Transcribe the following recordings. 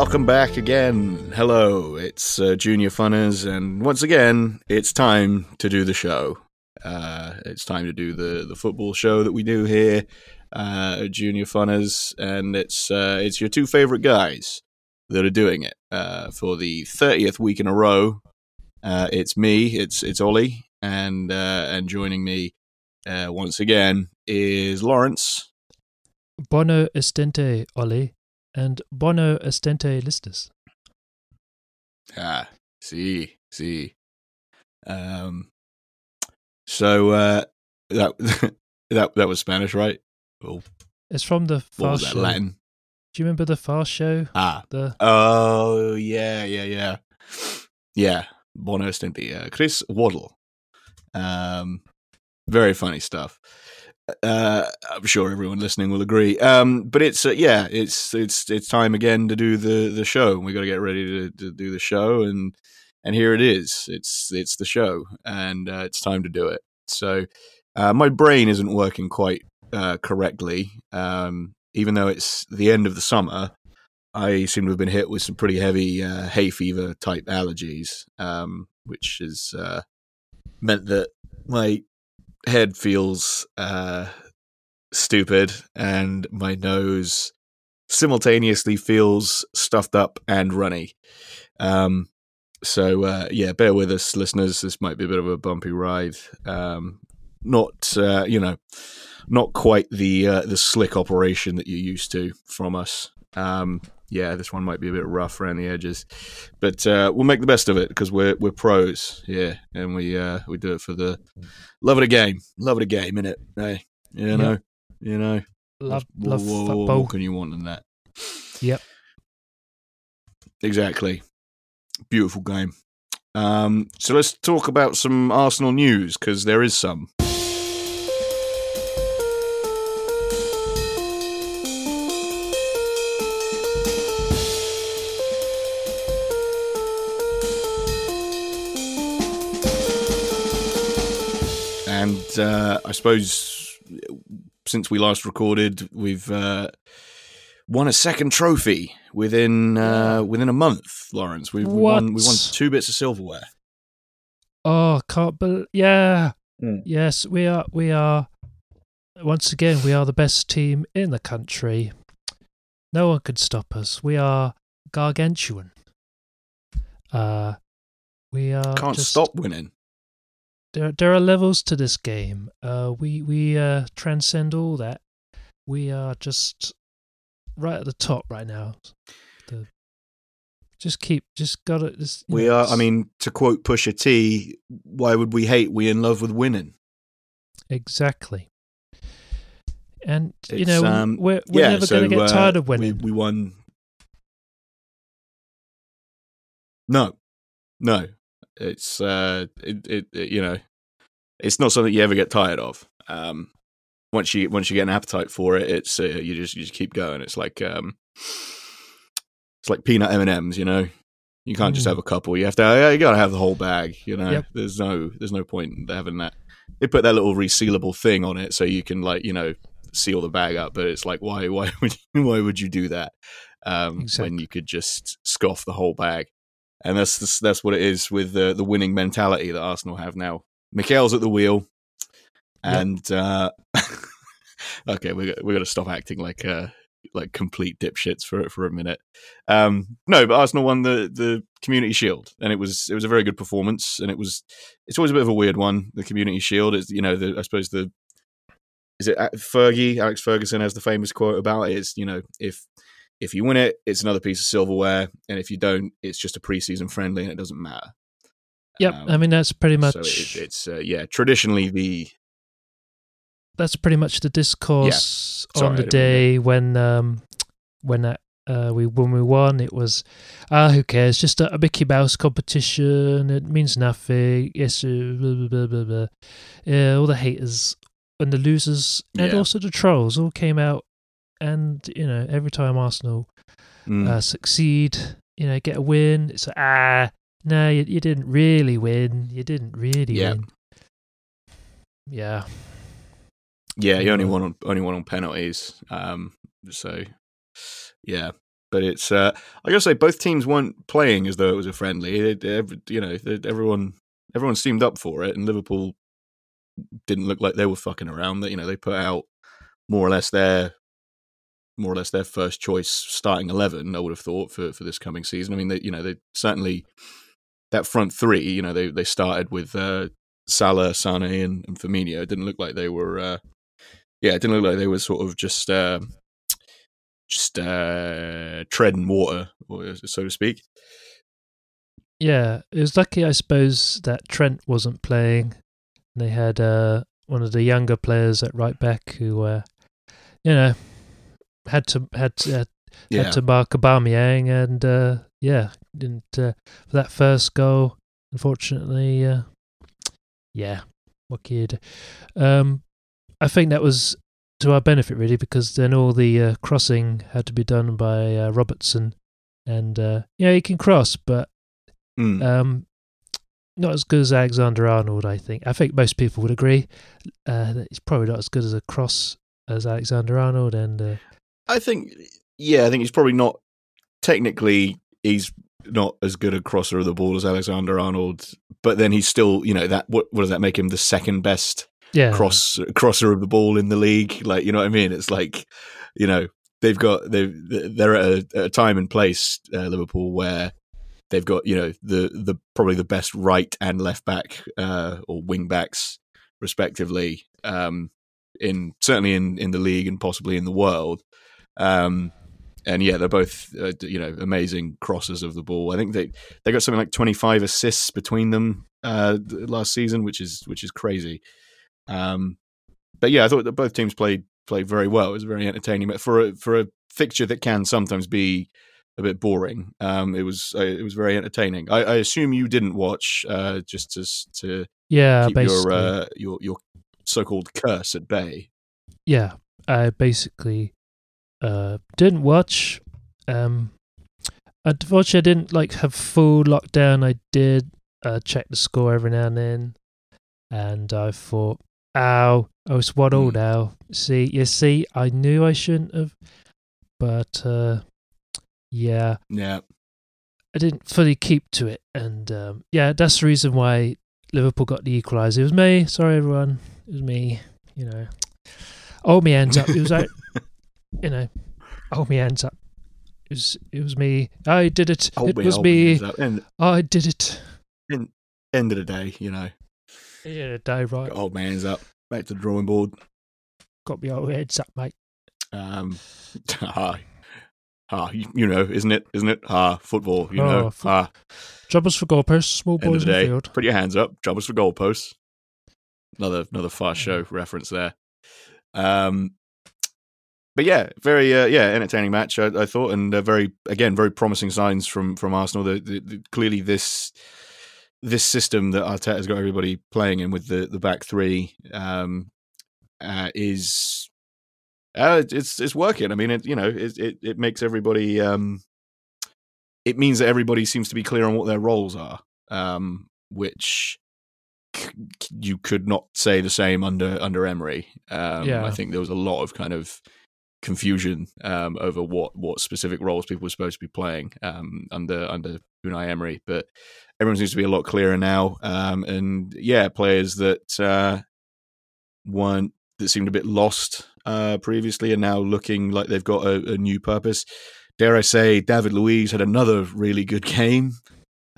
Welcome back again. Hello, it's uh, Junior Funners, and once again, it's time to do the show. Uh, it's time to do the, the football show that we do here, uh, Junior Funners, and it's uh, it's your two favorite guys that are doing it uh, for the thirtieth week in a row. Uh, it's me, it's it's Ollie, and and joining me once again is Lawrence. Bono estente, Ollie and Bono Estente Listus. Ah, see, see. Um, so uh, that that that was Spanish, right? Oh. It's from the that, show. Latin. Do you remember the Fast show? Ah, the oh yeah, yeah, yeah, yeah. Bono Estente, uh, Chris Waddle. Um, very funny stuff. Uh, I'm sure everyone listening will agree. Um, but it's uh, yeah, it's it's it's time again to do the the show. We got to get ready to, to, do the show, and and here it is. It's it's the show, and uh, it's time to do it. So uh, my brain isn't working quite uh, correctly, um, even though it's the end of the summer. I seem to have been hit with some pretty heavy uh, hay fever type allergies, um, which has meant that my head feels uh, stupid and my nose simultaneously feels stuffed up and runny. Um, so uh, yeah, bear with us, listeners. This might be a bit of a bumpy ride. Um, not uh, you know, not quite the uh, the slick operation that you're used to from us. Um, yeah, this one might be a bit rough around the edges, but uh, we'll make the best of it because we're we're pros, yeah, and we uh, we do it for the love of the game, love of the game, in it. Hey, you know, yep. you know, love love what, football. What can you want in that? Yep, exactly. Beautiful game. Um, so let's talk about some Arsenal news because there is some. And uh, I suppose since we last recorded, we've uh, won a second trophy within uh, within a month. Lawrence, we've we won we won two bits of silverware. Oh, can't believe! Yeah, mm. yes, we are. We are. Once again, we are the best team in the country. No one can stop us. We are gargantuan. Uh, we are. Can't just, stop winning there there are levels to this game. Uh, we we uh, transcend all that. We are just right at the top right now. The, just keep, just gotta. Just, we know, are. I mean, to quote Pusha T, "Why would we hate? We in love with winning." Exactly. And it's, you know, um, we're we're yeah, never so, going to get uh, tired of winning. We, we won. No, no, it's uh, it, it, it, you know, it's not something you ever get tired of. Um, once you once you get an appetite for it, it's uh, you just you just keep going. It's like um, it's like peanut M and M's. You know, you can't just mm. have a couple. You have to. You got to have the whole bag. You know, yep. there's no there's no point in having that. They put that little resealable thing on it so you can like you know seal the bag up. But it's like why why would you, why would you do that um, exactly. when you could just scoff the whole bag? and that's that's what it is with the the winning mentality that Arsenal have now. Mikel's at the wheel, and yep. uh, okay, we're we're gonna stop acting like uh, like complete dipshits for for a minute. Um, no, but Arsenal won the the Community Shield, and it was it was a very good performance, and it was it's always a bit of a weird one. The Community Shield is you know the I suppose the is it Fergie Alex Ferguson has the famous quote about it. it is you know if if you win it, it's another piece of silverware, and if you don't, it's just a preseason friendly, and it doesn't matter. Yep, um, I mean that's pretty much. So it, it's uh, yeah, traditionally the. That's pretty much the discourse yeah. Sorry, on the day when um, when uh, uh, we when we won. It was ah, who cares? Just a, a Mickey Mouse competition. It means nothing. Yes, uh, blah, blah, blah, blah. Yeah, all the haters and the losers and yeah. also the trolls all came out and you know every time Arsenal mm. uh, succeed, you know, get a win, it's like, ah, no, you, you didn't really win. You didn't really yeah. win. Yeah. Yeah, he only won on only won on penalties. Um, so yeah, But it's uh, I gotta say both teams weren't playing as though it was a friendly. It, it, you know, everyone everyone seemed up for it, and Liverpool didn't look like they were fucking around. That you know they put out more or less their more or less their first choice starting eleven. I would have thought for for this coming season. I mean, they you know they certainly that front three. You know they they started with uh, Salah, Mané, and, and Firmino. It didn't look like they were. Uh, yeah, it didn't look like they were sort of just uh, just uh, treading water, so to speak. Yeah, it was lucky, I suppose, that Trent wasn't playing. They had uh, one of the younger players at right back who, uh, you know, had to had to, had, yeah. had to mark Aubameyang, and uh, yeah, didn't uh, for that first goal. Unfortunately, uh, yeah, what do? Um, I think that was to our benefit really because then all the uh, crossing had to be done by uh, Robertson, and uh, yeah, he can cross, but mm. um, not as good as Alexander Arnold. I think. I think most people would agree uh, that he's probably not as good as a cross as Alexander Arnold, and uh, I think, yeah, I think he's probably not technically. He's not as good a crosser of the ball as Alexander Arnold, but then he's still, you know, that what, what does that make him the second best yeah. cross crosser of the ball in the league. Like you know what I mean? It's like you know they've got they they're at a, at a, time and place uh, Liverpool where they've got you know the the probably the best right and left back uh, or wing backs respectively um, in certainly in in the league and possibly in the world. Um, and yeah, they're both uh, you know amazing crossers of the ball. I think they they got something like twenty five assists between them uh, last season, which is which is crazy. Um, but yeah, I thought that both teams played played very well. It was very entertaining. But for a, for a fixture that can sometimes be a bit boring, um, it was uh, it was very entertaining. I, I, assume you didn't watch uh, just to to yeah keep your uh, your your so called curse at bay. Yeah, I basically uh, didn't watch. Um, unfortunately, I didn't like have full lockdown. I did uh, check the score every now and then, and I thought Ow. I was one all now. See, you see, I knew I shouldn't have, but uh, yeah. Yeah. I didn't fully keep to it. And um, yeah, that's the reason why Liverpool got the equaliser. It was me. Sorry, everyone. It was me. You know, hold me hands up. It was like, you know, hold me hands up. It was, it was me. I did it. Hold it me, was me. me I did it. In, end of the day, you know. Yeah, day right. Got old man's up. Back to the drawing board. Got me old heads up, mate. Um, hi. Ah, you, you, know, isn't it? Isn't it? Ah, football, you oh, know. Fo- ah. Jobbers for goalposts, small boys in the, field. Put your hands up. Jobbers for goalposts. Another another fast show reference there. Um, but yeah, very uh, yeah entertaining match I, I thought, and uh, very again very promising signs from from Arsenal. The, the, the, clearly, this this system that Arteta's got everybody playing in with the the back three um, uh, is uh, it's it's working. I mean, it you know it it, it makes everybody. Um, it means that everybody seems to be clear on what their roles are, um, which c- you could not say the same under under Emery. Um, yeah. I think there was a lot of kind of confusion um, over what what specific roles people were supposed to be playing um, under under Unai Emery, but everyone seems to be a lot clearer now. Um, and yeah, players that uh, weren't that seemed a bit lost uh, previously are now looking like they've got a, a, new purpose. Dare I say, David Luiz had another really good game.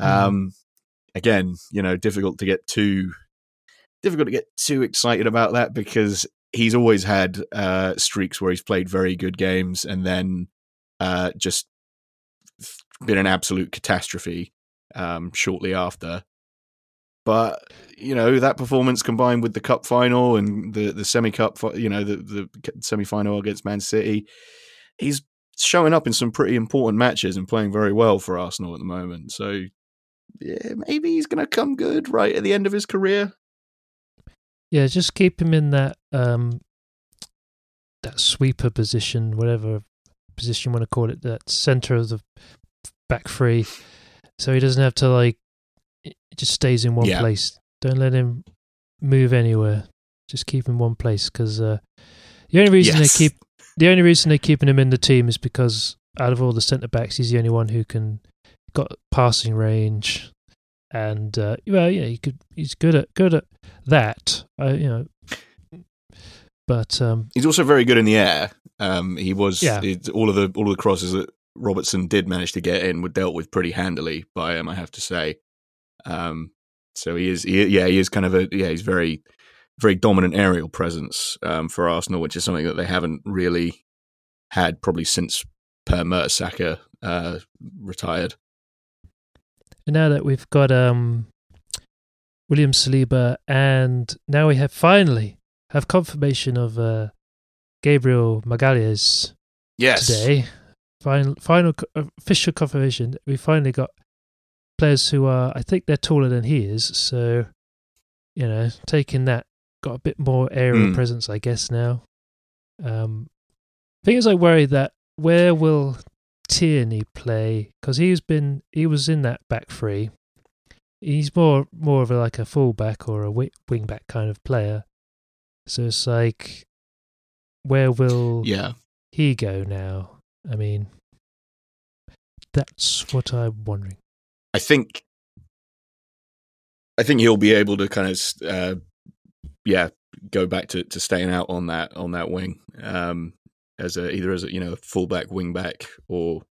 Mm. Again, you know, difficult to get too difficult to get too excited about that because he's always had uh, streaks where he's played very good games and then uh, just been an absolute catastrophe um, shortly after. But you know that performance combined with the cup final and the the semi cup, you know the the semi final against Man City, he's showing up in some pretty important matches and playing very well for Arsenal at the moment. So yeah, maybe he's going to come good right at the end of his career. Yeah, just keep him in that um that sweeper position, whatever position you want to call it, that center of the back three so he doesn't have to like. It just stays in one yeah. place. Don't let him move anywhere. Just keep him in one place because uh, the only reason yes. they keep the only reason they're keeping him in the team is because out of all the centre backs, he's the only one who can got passing range, and uh, well, yeah, he could. He's good at good at that. I, you know, but um, he's also very good in the air. Um, he was Yeah. it, all of the all of the crosses that Robertson did manage to get in were dealt with pretty handily by him, I have to say. Um, so he is, he, yeah, he is kind of a yeah, he's very very dominant aerial presence um, for Arsenal, which is something that they haven't really had probably since Per Mertesacker uh, retired. and now that we've got um, William Saliba, and now we have finally have confirmation of uh, Gabriel Magalhaes Yes, today. Final, final official confirmation. We finally got players who are, I think they're taller than he is. So, you know, taking that, got a bit more aerial Mm. presence, I guess now. Um, thing is, I worry that where will Tierney play? Because he's been, he was in that back three. He's more, more of a, like a fullback or a wi- wing back kind of player. So it's like, where will yeah, he go now? I mean, that's what I'm wondering. I think I think he'll be able to kind of uh, yeah go back to, to staying out on that on that wing um, as a either as a you know fullback wing back or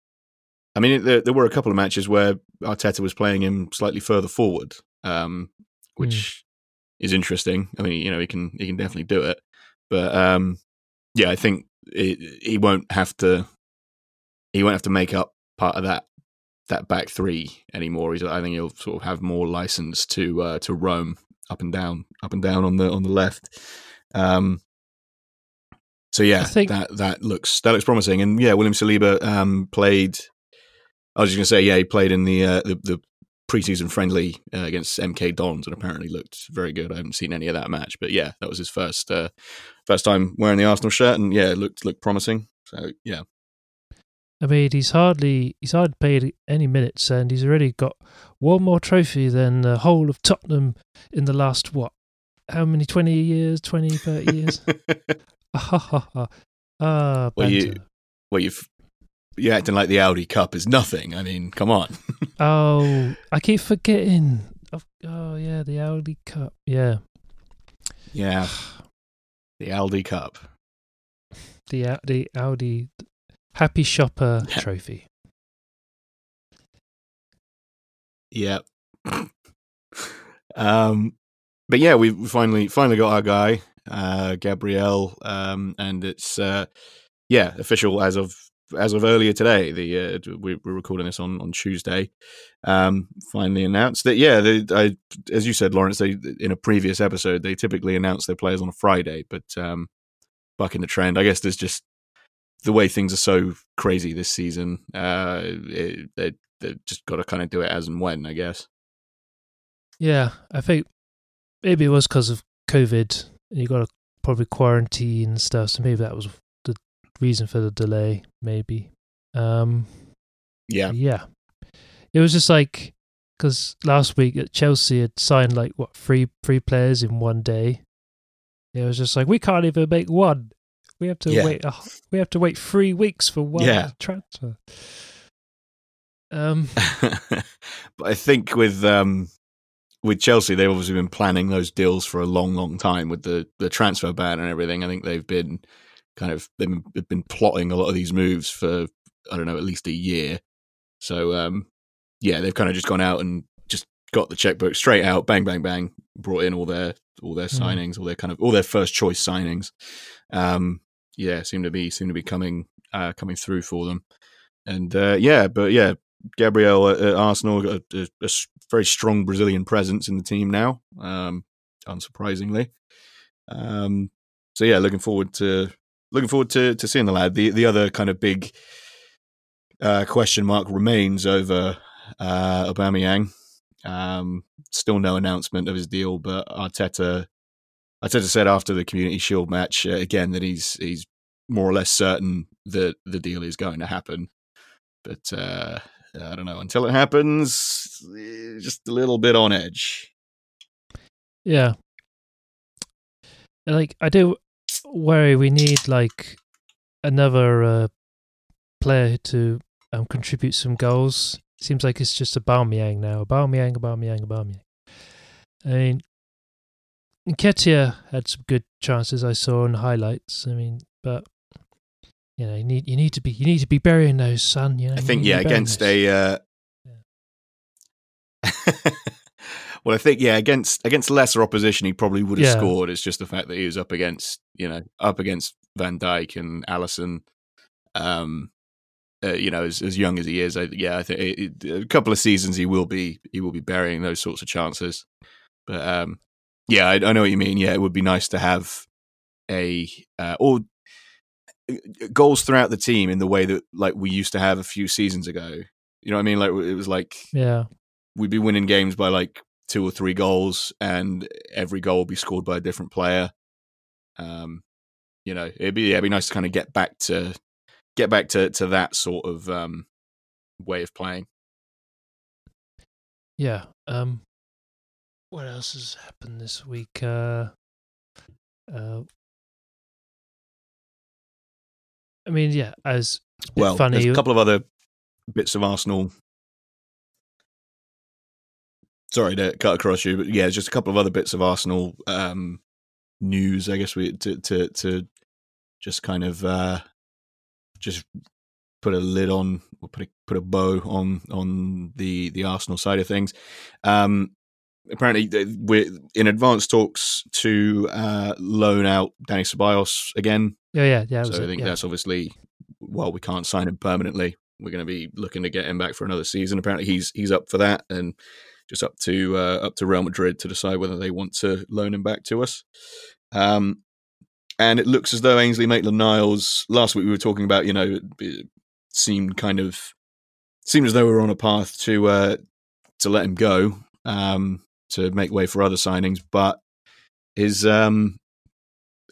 I mean there, there were a couple of matches where Arteta was playing him slightly further forward um, which is interesting I mean you know he can he can definitely do it but um, yeah I think it, he won't have to he won't have to make up part of that that back three anymore. He's, I think he'll sort of have more license to uh, to roam up and down, up and down on the on the left. Um, so yeah, I think- that that looks that looks promising. And yeah, William Saliba um, played. I was just to say, yeah, he played in the uh, the, the preseason friendly uh, against MK Dons and apparently looked very good. I haven't seen any of that match, but yeah, that was his first uh, first time wearing the Arsenal shirt, and yeah, it looked looked promising. So yeah, I mean, he's hardly he's hardly played any minutes, and he's already got one more trophy than the whole of Tottenham in the last what? How many? Twenty years? 20, 30 years? Ah, ha, ha, ha. Ah, Well, you- well, you've you're acting like the Audi Cup is nothing. I mean, come on. Oh, I keep forgetting. Oh yeah, the Audi Cup. Yeah, Yeah, the Audi Cup. the the Audi Happy Shopper Yeah. Trophy. Yep. um, but yeah, we we finally finally got our guy, uh, Gabriel, um, and it's uh, yeah official as of as of earlier today. The uh, we, we're recording this on on Tuesday. Um, finally announced that yeah, they, I, as you said, Lawrence, they in a previous episode they typically announce their players on a Friday, but um, bucking the trend, I guess there's just the way things are so crazy this season. Uh, it, they they just got to kind of do it as and when, I guess. Yeah, I think maybe it was because of COVID. You got to probably quarantine and stuff, so maybe that was reason for the delay. Maybe. Um, Yeah, yeah, it was just like because last week at Chelsea had signed like what three three players in one day. It was just like we can't even make one. We have to Yeah. wait. A, we have to wait three weeks for one Yeah. transfer. Um, but I think with um, with Chelsea, they've obviously been planning those deals for a long, long time with the the transfer ban and everything. I think they've been kind of they've been, been plotting a lot of these moves for I don't know at least a year. So um, yeah, they've kind of just gone out and just got the checkbook straight out, bang, bang, bang, brought in all their all their Mhm. signings, all their kind of all their first choice signings. Um, yeah, seem to be seem to be coming uh, coming through for them. And uh, yeah, but yeah, Gabriel at, at Arsenal got a, a- a very strong Brazilian presence in the team now, um, unsurprisingly. Um, so yeah, looking forward to looking forward to, to seeing the lad. The the other kind of big uh, question mark remains over uh, Aubameyang. Um, still no announcement of his deal, but Arteta Arteta said after the Community Shield match uh, again that he's he's more or less certain that the deal is going to happen. But uh, I don't know until it happens. eh, Just a little bit on edge. Yeah. Like I do worry we need like another uh player to um, contribute some goals. Seems like it's just a Aubameyang now. Aubameyang, Aubameyang, Aubameyang. I mean, Nketiah had some good chances I saw in highlights. I mean, but you know, you need you need to be you need to be burying those, son. You know, I think yeah, against those. a. Uh... Yeah. well, I think yeah, against against lesser opposition, he probably would have yeah. scored. It's just the fact that he was up against you know up against Van Dijk and Alisson. Um, uh, you know, as, as young as he is, I, yeah, I think it, it, a couple of seasons he will be he will be burying those sorts of chances. But um, yeah, I, I, know what you mean. Yeah, it would be nice to have a uh, or uh, goals throughout the team in the way that like we used to have a few seasons ago. You know what I mean? Like it was like yeah, we'd be winning games by like two or three goals, and every goal would be scored by a different player. Um, you know, it'd be yeah, it'd be nice to kind of get back to get back to to that sort of um, way of playing. Yeah. Um, what else has happened this week? Uh, uh, I mean, yeah, as well, funny. there's a couple of other bits of Arsenal. Sorry to cut across you, but yeah, just a couple of other bits of Arsenal um, news. I guess we to to to just kind of uh, just put a lid on or put a put a bow on on the the Arsenal side of things. Um, apparently, we're in advanced talks to uh, loan out Danny Ceballos again. Yeah, yeah, yeah. So I think yeah. that's obviously well, we can't sign him permanently. We're going to be looking to get him back for another season. Apparently, he's he's up for that, and just up to uh, up to Real Madrid to decide whether they want to loan him back to us. Um, and it looks as though Ainsley Maitland-Niles. Last week we were talking about, you know, seemed kind of seemed as though we were on a path to uh, to let him go um, to make way for other signings, but his um,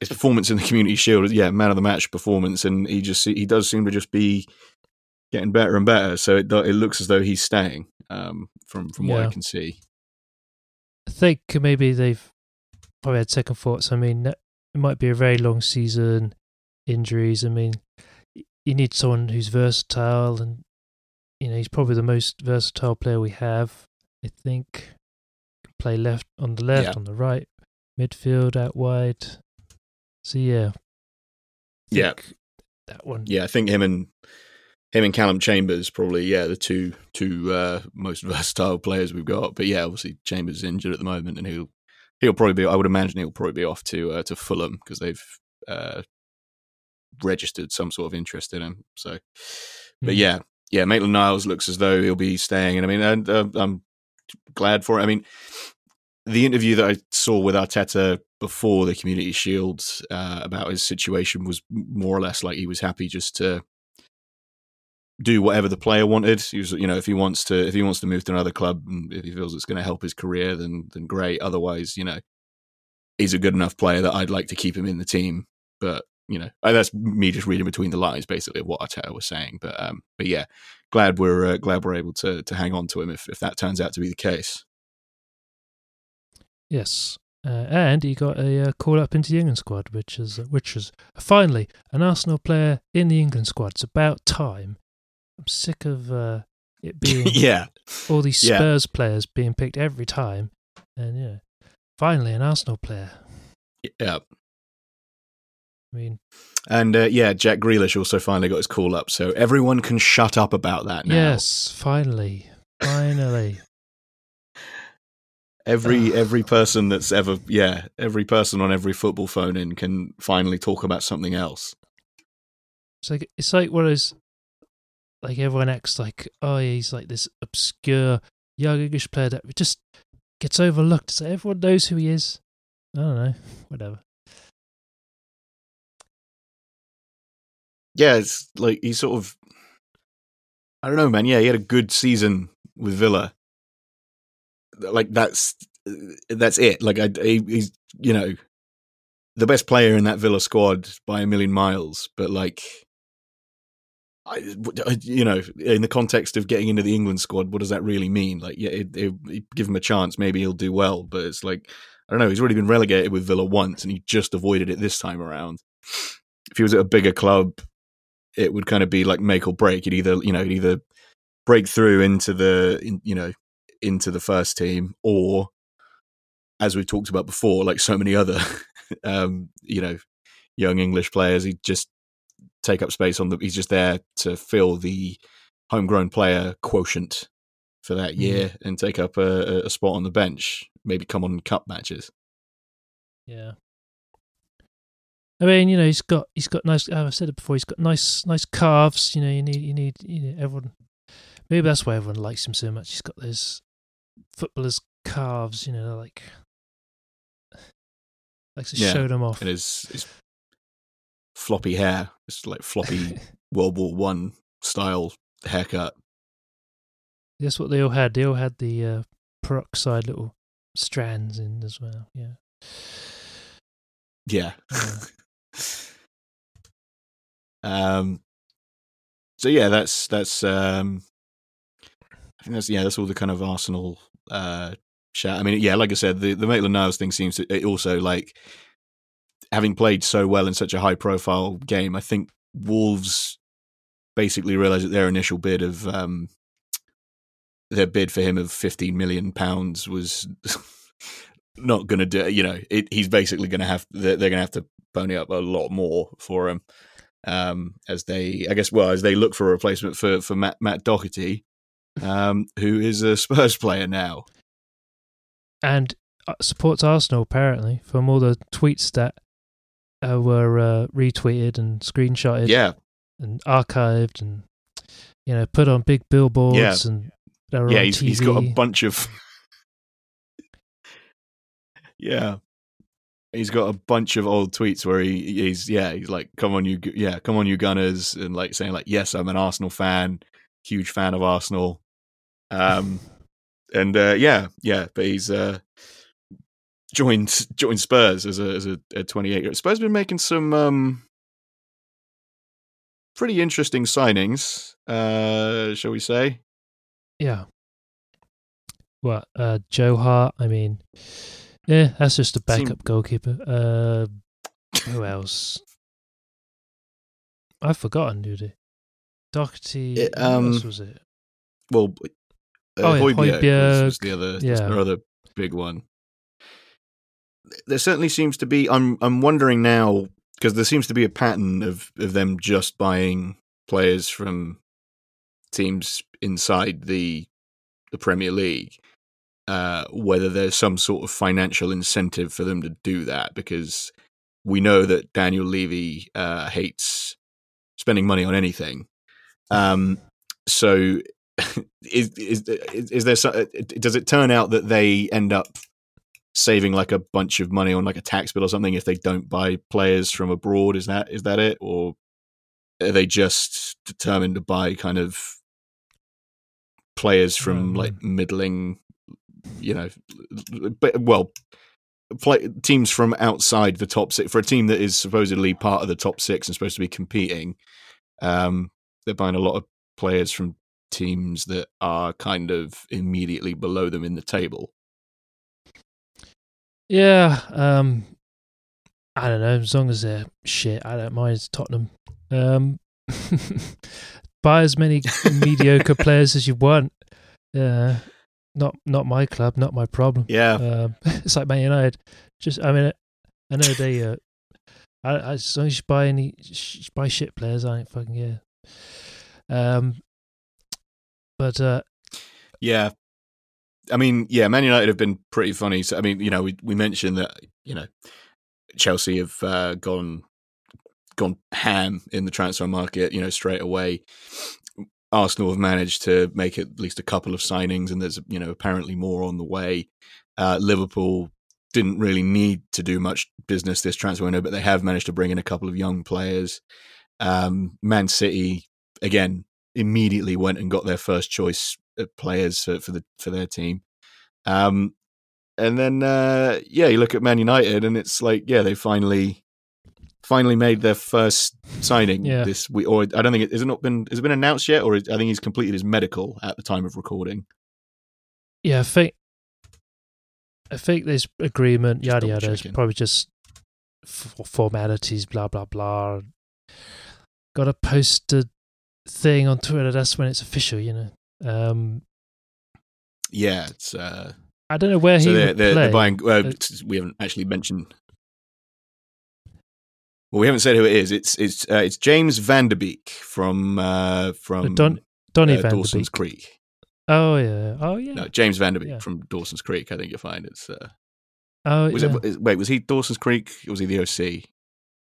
his performance in the Community Shield, yeah, man of the match performance, and he just he does seem to just be getting better and better. So it it looks as though he's staying um, from from what I can see. I think maybe they've probably had second thoughts. I mean, it might be a very long season, injuries. I mean, you need someone who's versatile, and you know he's probably the most versatile player we have. I think can play left on the left, yeah. on the right, midfield, out wide. So yeah, yeah, that one. Yeah, I think him and him and Callum Chambers probably yeah the two two uh, most versatile players we've got. But yeah, obviously Chambers is injured at the moment, and he'll he'll probably be. I would imagine he'll probably be off to uh, to Fulham because they've uh, registered some sort of interest in him. So, but mm. yeah, yeah, Maitland Niles looks as though he'll be staying, and I mean, and, uh, I'm glad for it. I mean, the interview that I saw with Arteta before the Community Shield uh, about his situation was more or less like he was happy just to do whatever the player wanted. You know, if he wants to, if he wants to move to another club, and if he feels it's going to help his career, then then great. Otherwise, you know, he's a good enough player that I'd like to keep him in the team. But you know, that's me just reading between the lines, basically, of what Arteta was saying. But um, but yeah, glad we're uh, glad we're able to to hang on to him if if that turns out to be the case. Yes. Uh, and he got a uh, call up into the England squad, which is which is finally an Arsenal player in the England squad. It's about time I'm sick of uh, it being yeah all these Spurs yeah. players being picked every time, and yeah, finally an Arsenal player. Yeah. I mean, and uh, yeah, Jack Grealish also finally got his call up, so everyone can shut up about that now. Yes, finally, finally. every every person that's ever yeah, every person on every football phone in can finally talk about something else. It's like it's like one of those like everyone acts like, oh, yeah, he's like this obscure young English player that just gets overlooked. So everyone knows who he is. I don't know, whatever. Yeah, it's like he sort of, I don't know, man. Yeah, he had a good season with Villa. Like that's uh, that's it. Like I, he, he's you know the best player in that Villa squad by a million miles, but like I, you know, in the context of getting into the England squad, what does that really mean? Like, yeah, it, it, give him a chance, maybe he'll do well. But it's like, I don't know. He's already been relegated with Villa once, and he just avoided it this time around. If he was at a bigger club, it would kind of be like make or break. You'd either you know you'd either break through into the in, you know into the first team, or as we've talked about before, like so many other um, you know young English players, he just take up space on the. He's just there to fill the homegrown player quotient for that mm-hmm. year mm. and take up a, a, spot on the bench. Maybe come on cup matches. Yeah. I mean, you know, he's got he's got nice. I've said it before. He's got nice nice calves. You know, you need you need you know everyone. Maybe that's why everyone likes him so much. He's got those footballers' calves. You know, like likes to yeah. show them off. And his his floppy hair, it's like floppy World War One style haircut. That's what they all had. They all had the uh, peroxide little strands in as well. Yeah. Yeah. yeah. um. So yeah, that's that's. Um, I think that's yeah, that's all the kind of Arsenal uh chat. I mean, yeah, like I said, the the Maitland Niles thing seems to it also like having played so well in such a high profile game. I think Wolves basically realized that their initial bid of um, their bid for him of 15 million pounds was not going to do you know it, he's basically going to have they're, they're going to have to pony up a lot more for him um, as they i guess well as they look for a replacement for for matt, matt doherty um, who is a spurs player now and uh, supports arsenal apparently from all the tweets that uh, were uh, retweeted and screenshotted yeah. and archived and you know put on big billboards yeah. and yeah he's, he's got a bunch of yeah. He's got a bunch of old tweets where he he's yeah he's like come on you yeah come on you gunners and like saying like yes i'm an arsenal fan huge fan of arsenal. Um and uh yeah yeah but he's uh joined joined spurs as a as a, a 28 year spurs have been making some um pretty interesting signings, uh, shall we say? Yeah. What uh, Joe Hart? I mean, yeah, that's just a backup Seem- goalkeeper. Uh, who else? I've forgotten, dude. Doherty. It, um, what was it? Well, uh, oh, yeah, Højbjerg was, was the other, yeah. the other big one. There certainly seems to be. I'm I'm wondering now because there seems to be a pattern of of them just buying players from teams inside the the Premier League. Uh, whether there's some sort of financial incentive for them to do that, because we know that Daniel Levy uh, hates spending money on anything. Um, so, is, is is there? Some, does it turn out that they end up saving like a bunch of money on like a tax bill or something if they don't buy players from abroad. Is that is that it, or are they just determined to buy kind of players from mm. like middling, you know, but well, play, teams from outside the top six for a team that is supposedly part of the top six and supposed to be competing. Um, they're buying a lot of players from teams that are kind of immediately below them in the table. Yeah, um, I don't know. As long as they're shit, I don't mind Tottenham. Um, buy as many mediocre players as you want. Uh, not not my club, not my problem. Yeah, um, it's like Man United. Just, I mean, I know they. Uh, I, I, as long as you buy any, sh- buy shit players, I ain't fucking yeah. Um, but uh, yeah, I mean, yeah, Man United have been pretty funny. So, I mean, you know, we we mentioned that you know Chelsea have uh, gone gone ham in the transfer market. You know, straight away. Arsenal have managed to make at least a couple of signings, and there's you know apparently more on the way. Uh, Liverpool didn't really need to do much business this transfer window, but they have managed to bring in a couple of young players. Um, Man City again immediately went and got their first choice players for, for the for their team. Um, and then uh, yeah, you look at Man United, and it's like yeah, they finally finally made their first signing yeah. this week. Or I don't think it has it not been has it been announced yet, or I think he's completed his medical at the time of recording. Yeah, I think I think this agreement, just yada yada, is probably just formalities, blah blah blah. got to post a thing on Twitter. That's when it's official, you know. Um, yeah, it's. Uh, I don't know where so he they're, would they're, play. they're buying. Uh, we haven't actually mentioned. Well, we haven't said who it is. It's it's uh, it's James Van Der Beek from uh, from Don- Donny uh, Dawson's. Creek. Oh yeah. Oh yeah. No, James Van Der Beek Yeah. from Dawson's Creek. I think you'll find it's. Uh, oh was yeah. it? Wait, was he Dawson's Creek? Or was he the OC?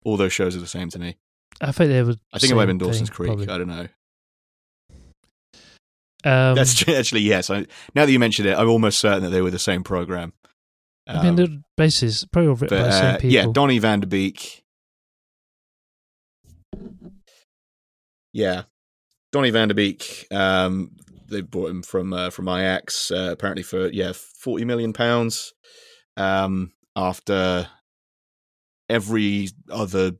All those shows are the same to me. I think they were. I think it might have been Dawson's thing, Creek. probably. I don't know. Um, That's true, actually yes. I, now that you mentioned it, I'm almost certain that they were the same program. I mean, Um, the bases probably all written but by the same uh, people. yeah, Donny Van Der Beek. Yeah, Donny Van Der Beek. Um, they bought him from uh, from Ajax uh, apparently for yeah forty million pounds. Um, after every other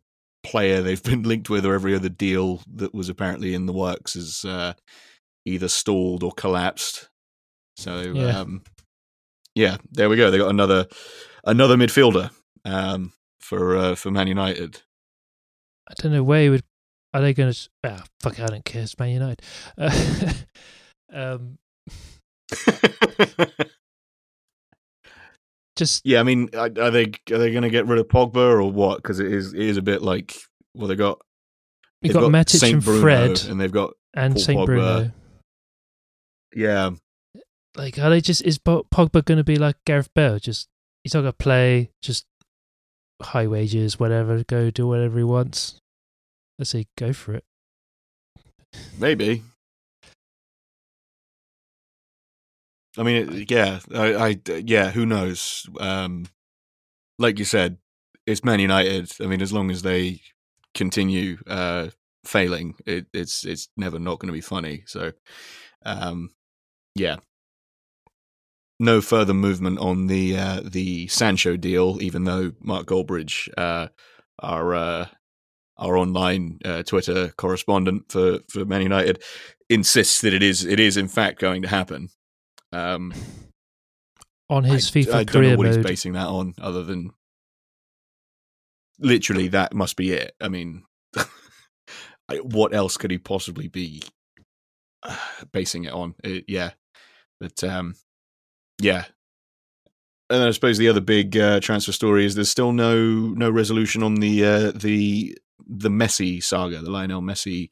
player they've been linked with, or every other deal that was apparently in the works, is uh, either stalled or collapsed. So Yeah. um, yeah, there we go. They got another another midfielder um, for uh, for Man United. I don't know where he would. Are they going to? Ah, fuck! it, I don't care. It's Man United. Uh, um, just yeah, I mean, are they are they going to get rid of Pogba or what? Because it is it is a bit like well, they got they've got, Matic Saint and Bruno Fred and they've got and Paul Saint Pogba. Bruno. Yeah, Like, are they just? Is Pogba going to be like Gareth Bale? Just he's not going to play. Just high wages, whatever. Go do whatever he wants. Let's say go for it. maybe. I mean, it, yeah, I, I, yeah, who knows? Um, like you said, it's Man United. I mean, as long as they continue uh, failing, it, it's it's never not going to be funny. So, um, yeah, no further movement on the uh, the Sancho deal, even though Mark Goldbridge, uh, our uh, our online uh, Twitter correspondent for for Man United, insists that it is it is in fact going to happen. Um, On his I, FIFA I don't career know what mode. he's basing that on, other than literally that must be it. I mean, what else could he possibly be uh, basing it on? It- yeah, but um, yeah. And I suppose the other big uh, transfer story is there's still no no resolution on the uh, the the Messi saga, the Lionel Messi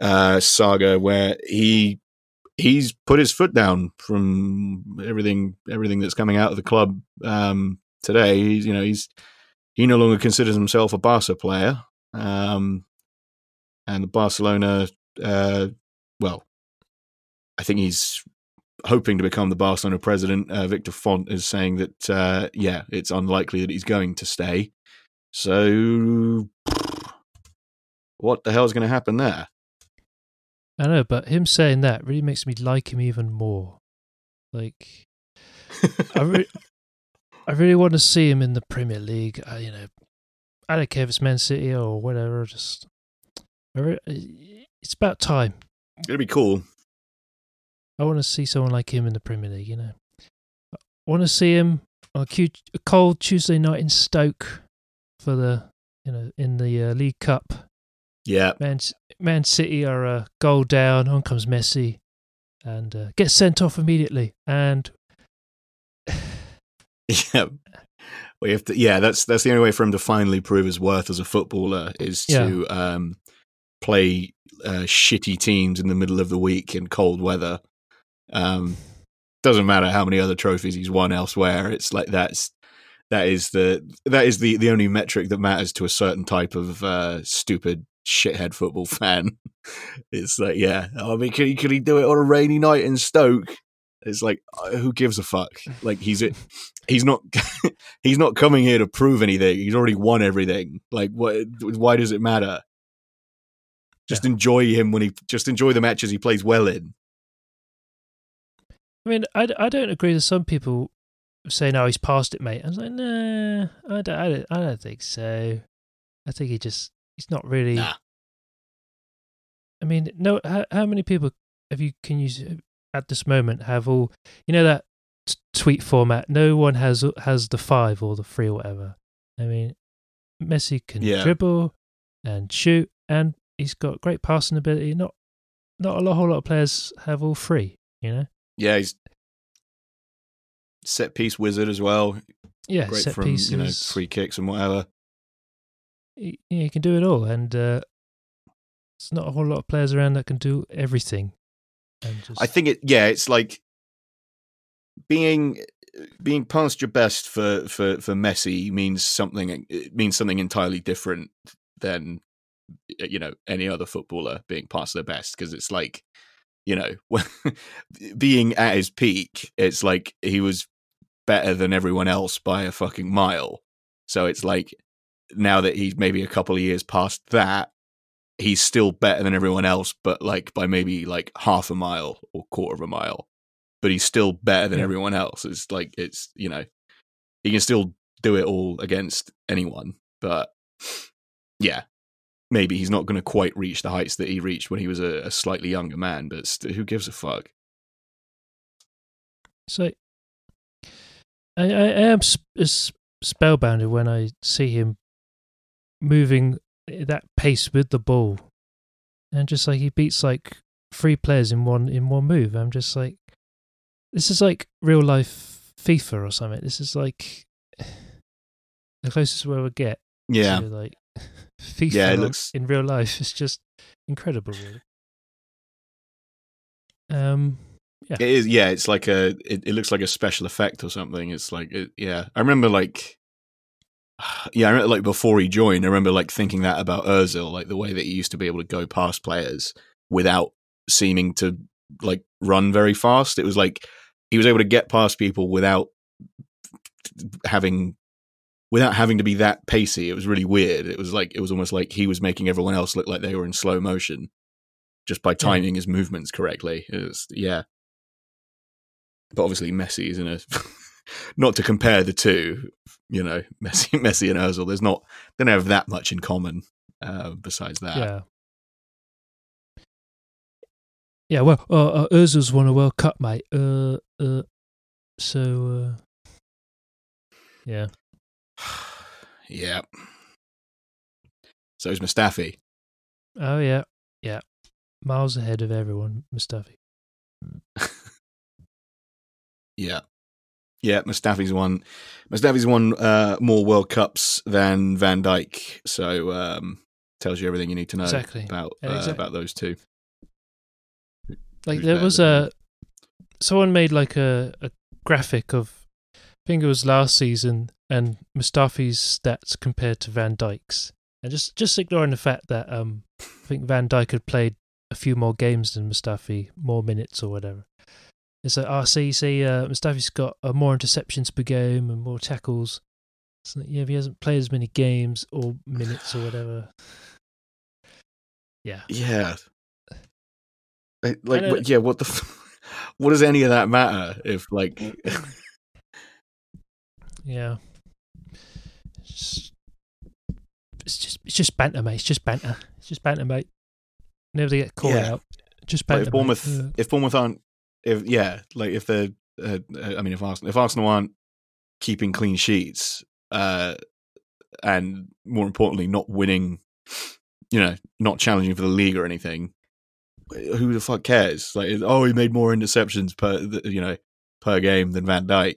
uh, saga, where he he's put his foot down from everything everything that's coming out of the club um, today. He's you know he's he no longer considers himself a Barca player, um, and the Barcelona, uh, well, I think he's hoping to become the Barcelona president. Uh, Victor Font is saying that uh, yeah, it's unlikely that he's going to stay. So, what the hell is going to happen there? I know, but him saying that really makes me like him even more. Like, I, re- I really want to see him in the Premier League. I, you know, I don't care if it's Man City or whatever. Just, re- it's about time. It'd be cool. I want to see someone like him in the Premier League. You know, I want to see him on a, cold Tuesday night in Stoke for the, you know, in the uh, League Cup. Yeah, Man, Man City are a goal down. On comes Messi, and uh, gets sent off immediately. And yeah. We have to. Yeah, that's that's the only way for him to finally prove his worth as a footballer is to um, play uh, shitty teams in the middle of the week in cold weather. Um, doesn't matter how many other trophies he's won elsewhere. It's like that's that is the that is the the only metric that matters to a certain type of uh, stupid shithead football fan. It's like, yeah, I mean, can he, can he do it on a rainy night in Stoke? It's like, uh, who gives a fuck? Like he's it. He's not. he's not coming here to prove anything. He's already won everything. Like, what? Why does it matter? Just enjoy him when he. Just enjoy the matches he plays well in. I mean, I, I don't agree with some people saying, "Oh, he's past it, mate." I was like, "Nah, I don't, I don't, I don't think so. I think he just, he's not really." Nah. I mean, no. How, how many people have you can use at this moment have all? You know that t- tweet format. No one has has the five or the three or whatever. I mean, Messi can Yeah. dribble and shoot, and he's got great passing ability. Not not a whole lot of players have all three. You know. Yeah, he's set piece wizard as well. Yeah, great set from pieces. you know free kicks and whatever. He, yeah, he can do it all, and uh, it's not a whole lot of players around that can do everything. Just, I think it. Yeah, it's like being being past your best for for for Messi means something. It means something entirely different than you know any other footballer being past their best because it's like you know being at his peak. It's like he was better than everyone else by a fucking mile. So it's like now that he's maybe a couple of years past that, he's still better than everyone else, but like by maybe like half a mile or quarter of a mile. But he's still better than Yeah. everyone else. It's like it's you know he can still do it all against anyone, but yeah, maybe he's not going to quite reach the heights that he reached when he was a, a slightly younger man. But st- who gives a fuck? So I, I am sp- s- spellbounded when I see him moving that pace with the ball, and just like he beats like three players in one in one move. I'm just like, this is like real life FIFA or something. This is like the closest we'll ever get Yeah, like FIFA Yeah, it looks- in real life. It's just incredible, really. Um, yeah. It is, yeah. It's like a. It, it looks like a special effect or something. It's like, it, yeah. I remember like, yeah. I remember like before he joined. I remember like thinking that about Özil, like the way that he used to be able to go past players without seeming to like run very fast. It was like he was able to get past people without having without having to be that pacey. It was really weird. It was like it was almost like he was making everyone else look like they were in slow motion just by timing his movements correctly. It was, yeah. But obviously Messi is in a not to compare the two, you know, Messi Messi and Özil. There's not they don't have that much in common uh, besides that. Yeah. Yeah, well, uh, uh, Özil's won a World Cup, mate. Uh, uh, so, uh, yeah. Yeah. So is Mustafi. Oh, yeah, yeah. Miles ahead of everyone, Mustafi. Yeah. Yeah, Mustafi's won. Mustafi's won uh, more World Cups than Van Dijk, so um, tells you everything you need to know Exactly. about uh, exactly. about those two. Like, there was a. Someone made like a, a graphic of, I think it was last season, and Mustafi's stats compared to Van Dijk's. And just, just ignoring the fact that um, I think Van Dijk had played a few more games than Mustafi, more minutes or whatever. It's like, oh, see, see, uh, Mustafi's got uh, more interceptions per game and more tackles. So, yeah, if he hasn't played as many games or minutes or whatever. Yeah. Yeah. Like, like what- yeah, what the f- what does any of that matter if like Yeah. It's just, it's just it's just banter, mate. It's just banter. It's just banter, mate. Never to get caught Yeah. out. Just like, banter. if. Bournemouth if Bournemouth aren't if yeah, like if they're uh, uh, I mean if Arsenal if Arsenal aren't keeping clean sheets uh and more importantly not winning you know, not challenging for the league or anything, who the fuck cares? Like oh, he made more interceptions per you know, per game than Van Dijk.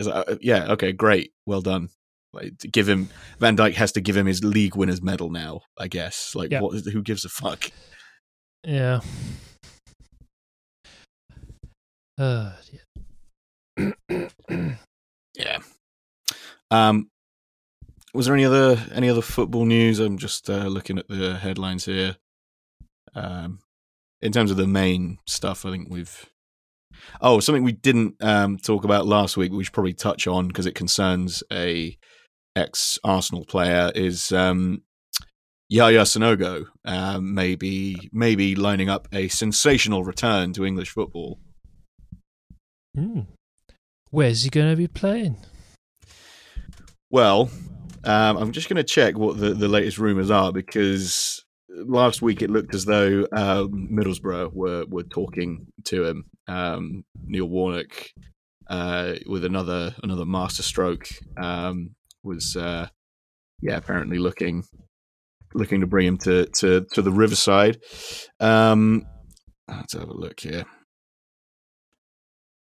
Like, uh, yeah, okay, great. Well done. Like to give him Van Dijk has to give him his league winners medal now, I guess. Like Yeah. what who gives a fuck? yeah. Uh, yeah. Yeah. Um, was there any other any other football news? I'm just uh, looking at the headlines here. Um, in terms of the main stuff, I think we've. Oh, something we didn't um, talk about last week, we should probably touch on because it concerns a ex Arsenal player. Is um, Yaya Sanogo um, maybe maybe lining up a sensational return to English football? Mm. Where's he going to be playing? Well, um, I'm just going to check what the, the latest rumours are because last week it looked as though um, Middlesbrough were, were talking to him. Um, Neil Warnock uh, with another another masterstroke um, was uh, yeah apparently looking looking to bring him to to to the Riverside. Um, let's have a look here.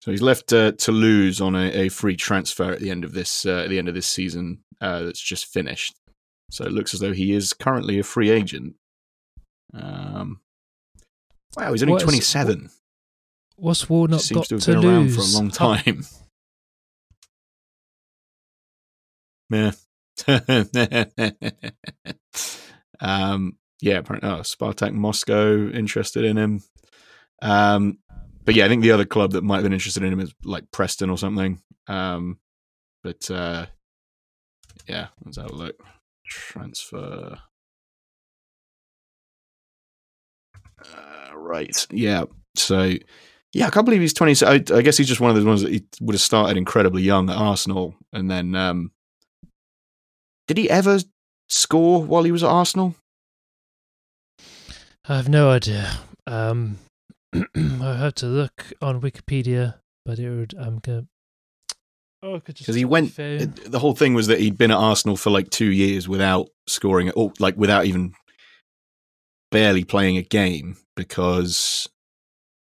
So he's left uh, Toulouse on a, a, free transfer at the end of this uh, at the end of this season uh, that's just finished. So it looks as though he is currently a free agent. Um, wow, he's only twenty seven. What's Warnock seems got to have to been lose? around for a long time. Yeah. um, yeah, apparently, oh, Spartak Moscow interested in him. Um, but yeah, I think the other club that might have been interested in him is like Preston or something. Um, but uh, yeah, let's have a look. Transfer. Uh, right. Yeah. So yeah, I can't believe he's twenty. I, I guess he's just one of those ones that he would have started incredibly young at Arsenal, and then um, did he ever score while he was at Arsenal? I have no idea. Um, I have to look on Wikipedia, but it would. I'm gonna. Oh, because he went. The whole thing was that he'd been at Arsenal for like two years without scoring, or like without even barely playing a game because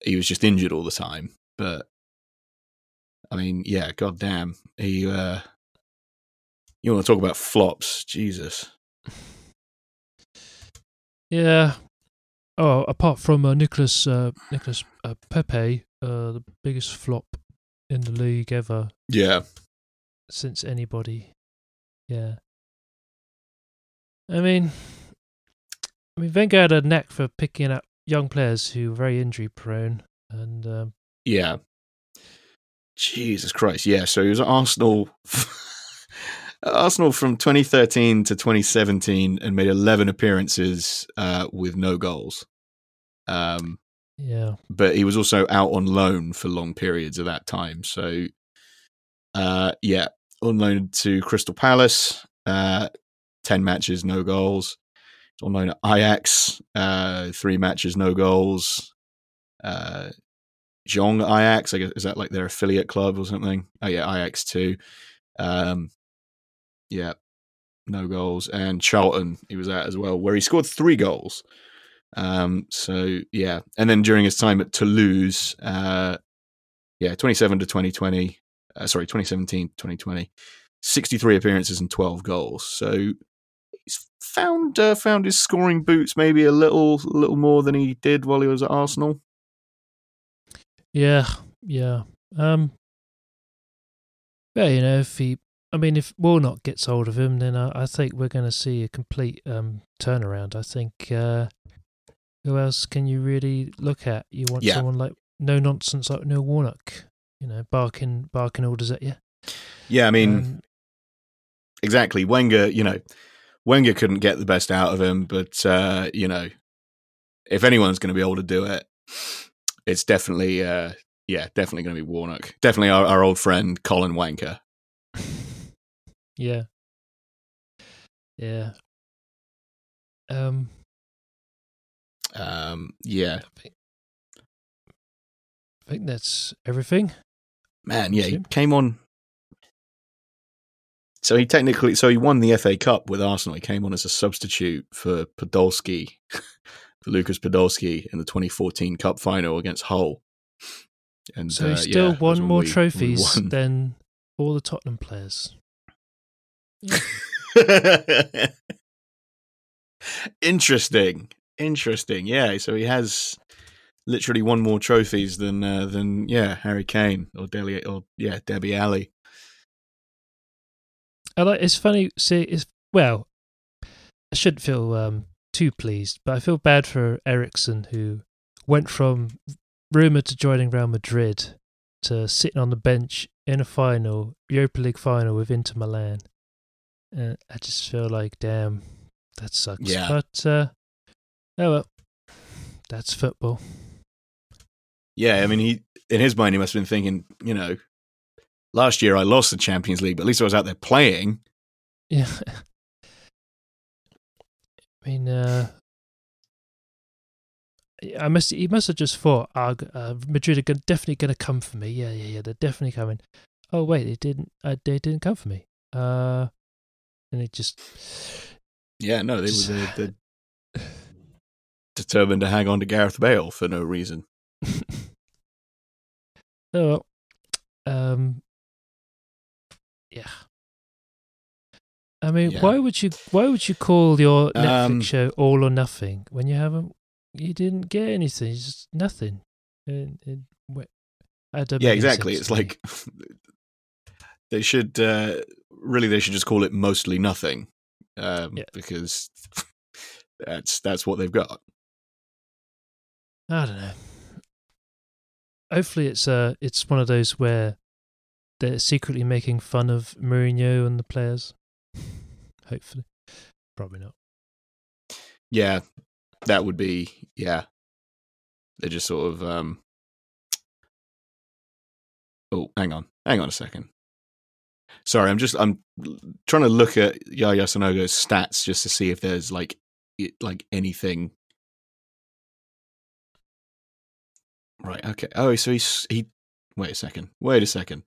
he was just injured all the time. But I mean, yeah, goddamn, he. uh You want to talk about flops? Jesus. Yeah, Oh, apart from uh, Nicolas uh, Nicolas uh, Pepe, uh, the biggest flop in the league ever. Yeah. Since anybody, yeah. I mean, I mean, Wenger had a knack for picking up young players who were very injury prone, and um, yeah. Jesus Christ, yeah. So he was at Arsenal. Arsenal from 2013 to 2017 and made 11 appearances uh, with no goals. Um, yeah. But he was also out on loan for long periods of that time. So, uh, yeah, on loan to Crystal Palace, uh, 10 matches, no goals. On loan at Ajax, uh, three matches, no goals. Uh, Jong Ajax, I guess, is that like their affiliate club or something? Oh, yeah, Ajax too. Um, yeah, no goals. And Charlton, he was at as well, where he scored three goals. Um, so yeah, and then during his time at Toulouse, uh, yeah, 27 to 2020, uh, sorry, 2017, 2020, 63 appearances and 12 goals. So he's found uh, found his scoring boots maybe a little little more than he did while he was at Arsenal. Yeah, yeah. Um, yeah, you know, if he I mean, if Warnock gets hold of him, then I, I think we're going to see a complete um, turnaround. I think. Uh, who else can you really look at? You want yeah. someone like no nonsense like Neil Warnock, you know, barking barking orders at you. Yeah, I mean, um, exactly. Wenger, you know, Wenger couldn't get the best out of him, but uh, you know, if anyone's going to be able to do it, it's definitely, uh, yeah, definitely going to be Warnock. Definitely our, our old friend Colin Wanker. Yeah. Yeah. Um. Um. Yeah. I think, I think that's everything. Man, yeah, he came on. So he technically, so he won the FA Cup with Arsenal. He came on as a substitute for Podolski, for Lucas Podolski in the 2014 Cup final against Hull. And so he uh, still yeah, won more we, trophies we than all the Tottenham players. Interesting. Interesting. Yeah. So he has literally won more trophies than uh, than yeah Harry Kane or Dele or yeah Debbie Alli. I like. It's funny. See, it's well. I shouldn't feel um, too pleased, but I feel bad for Eriksen who went from rumored to joining Real Madrid to sitting on the bench in a final, Europa League final with Inter Milan. Uh, I just feel like, damn, that sucks. Yeah. But, uh, oh well, that's football. Yeah, I mean, he in his mind, he must have been thinking, you know, last year I lost the Champions League, but at least I was out there playing. Yeah. I mean, uh, I must. He must have just thought, uh, uh, Madrid are definitely going to come for me. Yeah, yeah, yeah. They're definitely coming. Oh wait, they didn't. Uh, they didn't come for me. Uh, and it just Yeah, no, they were they, they determined to hang on to Gareth Bale for no reason. oh, um, yeah. I mean, yeah. why would you why would you call your Netflix um, show All or Nothing when you haven't you didn't get anything, just nothing? It, it, yeah, exactly. It's like they should uh, really they should just call it mostly nothing um, yeah. because that's that's what they've got. I don't know. Hopefully, it's uh it's one of those where they're secretly making fun of Mourinho and the players. Hopefully, probably not. Yeah, that would be yeah. They're just sort of um. Oh, hang on, hang on a second. Sorry, I'm just I'm trying to look at Yaya Sanogo's stats just to see if there's like like anything. Right. Okay. Oh, so he's he. Wait a second. Wait a second.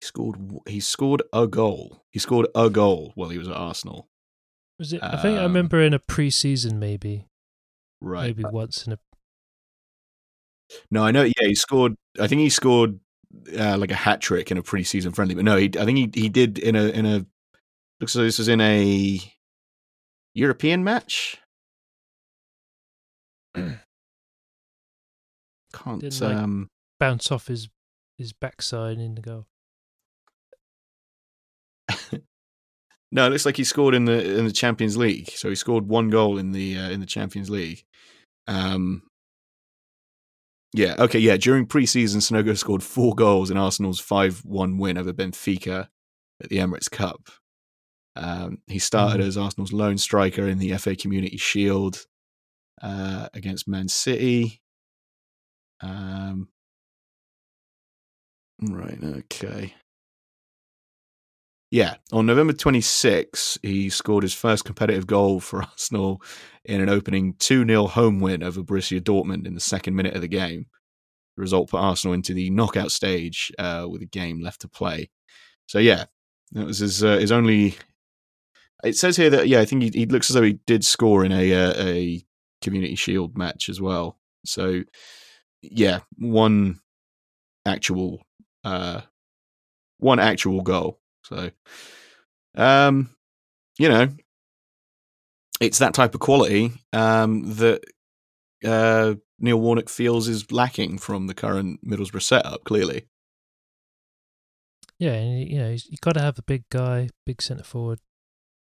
He scored. He scored a goal. He scored a goal while he was at Arsenal. Was it? I think I um, remember in a pre-season, maybe. Right. Maybe once in a. No, I know. Yeah, he scored. I think he scored uh, like a hat trick in a preseason friendly. But no, he, I think he he did in a in a looks like this was in a European match. Can't Didn't, um like, bounce off his his backside in the goal. no, it looks like he scored in the in the Champions League. So he scored one goal in the uh, in the Champions League. Um, yeah. Okay. Yeah. During preseason, Sanogo scored four goals in Arsenal's five-one win over Benfica at the Emirates Cup. Um, he started mm. as Arsenal's lone striker in the FA Community Shield uh, against Man City. Um, right. Okay. Yeah, on November 26, he scored his first competitive goal for Arsenal in an opening 2 0 home win over Borussia Dortmund in the second minute of the game. The result put Arsenal into the knockout stage uh, with a game left to play. So, yeah, that was his, uh, his only. It says here that, yeah, I think he, he looks as though he did score in a, uh, a Community Shield match as well. So, yeah, one actual. Uh, one actual goal so, um, you know, it's that type of quality um, that uh, Neil Warnock feels is lacking from the current Middlesbrough setup. Clearly, yeah, and you know, you got to have a big guy, big centre forward.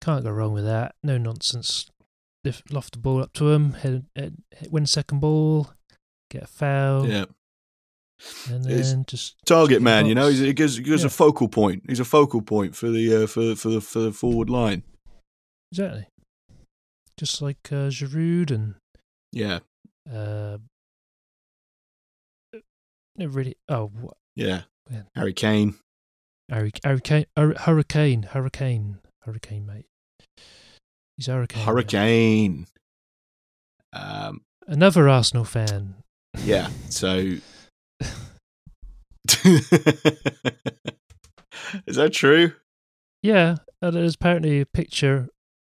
Can't go wrong with that. No nonsense. Loft the ball up to him, head, head, win second ball, get a foul. Yeah and then just target man. You know, he's, he gives, he gives yeah. a focal point. He's a focal point for the uh, for for the for the forward line. Exactly. Just like uh, Giroud and yeah, uh, really. Oh, what? yeah, yeah. Harry Kane. Harry, Harry Kane, Hurricane, Hurricane, Hurricane, mate. He's Hurricane. Hurricane. Um, Another Arsenal fan. Yeah. So Is that true? Yeah, there's apparently a picture.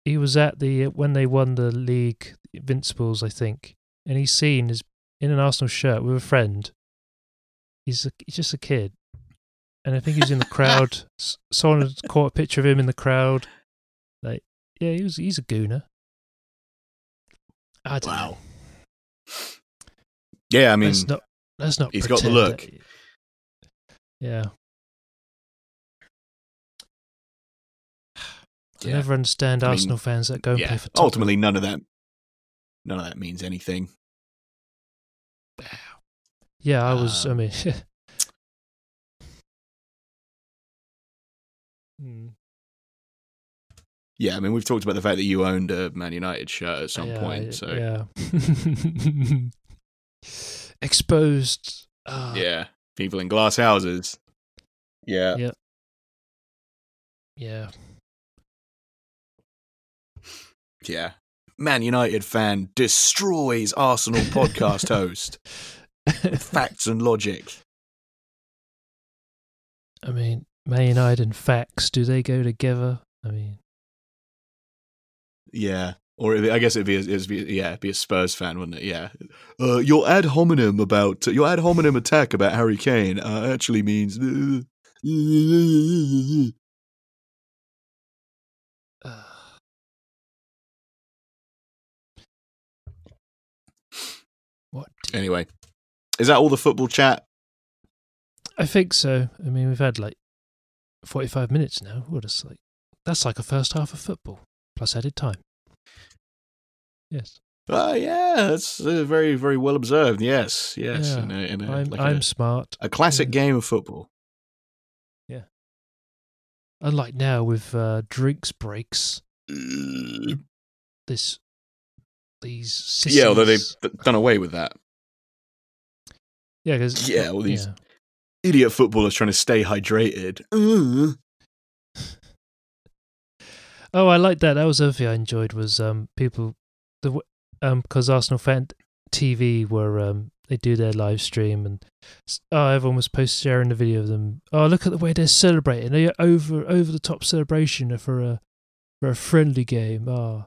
He was at the when they won the league, Invincibles, I think, and he's seen is in an Arsenal shirt with a friend. He's a, he's just a kid, and I think he's in the crowd. Someone caught a picture of him in the crowd. Like, yeah, he was he's a gooner. I don't wow. Know. Yeah, I mean, not let's not. He's got the look. That, yeah. I yeah. never understand I Arsenal mean, fans that go and yeah, play for Tottenham. Ultimately, none of that, none of that means anything. Yeah, I was. Um, I mean, hmm. yeah. I mean, we've talked about the fact that you owned a Man United shirt at some yeah, point. So yeah, exposed. Uh, yeah, people in glass houses. Yeah. Yeah. Yeah. Yeah. Man United fan destroys Arsenal podcast host. facts and logic. I mean, Man United and facts, do they go together? I mean, Yeah. Or I guess it'd be, it'd be yeah, it'd be a Spurs fan, wouldn't it? Yeah. Uh, your ad hominem about your ad hominem attack about Harry Kane uh, actually means. What? Anyway, is that all the football chat? I think so. I mean, we've had like forty-five minutes now. What is like? That's like a first half of football plus added time. Yes. Oh yeah, that's uh, very very well observed. Yes, yes. Yeah. In a, in a, I'm, like I'm a, smart. a classic yeah. game of football. Yeah. Unlike now with uh, drinks breaks, this these sissies, Yeah, although they've done away with that. yeah, cause, Yeah, all these- yeah. Idiot footballers trying to stay hydrated. Uh. Oh, I like that. That was other thing I enjoyed was um people the um because Arsenal fan TV were um they do their live stream and oh everyone was post sharing the video of them. Oh look at the way they're celebrating. They're over over the top celebration for a for a friendly game. Oh,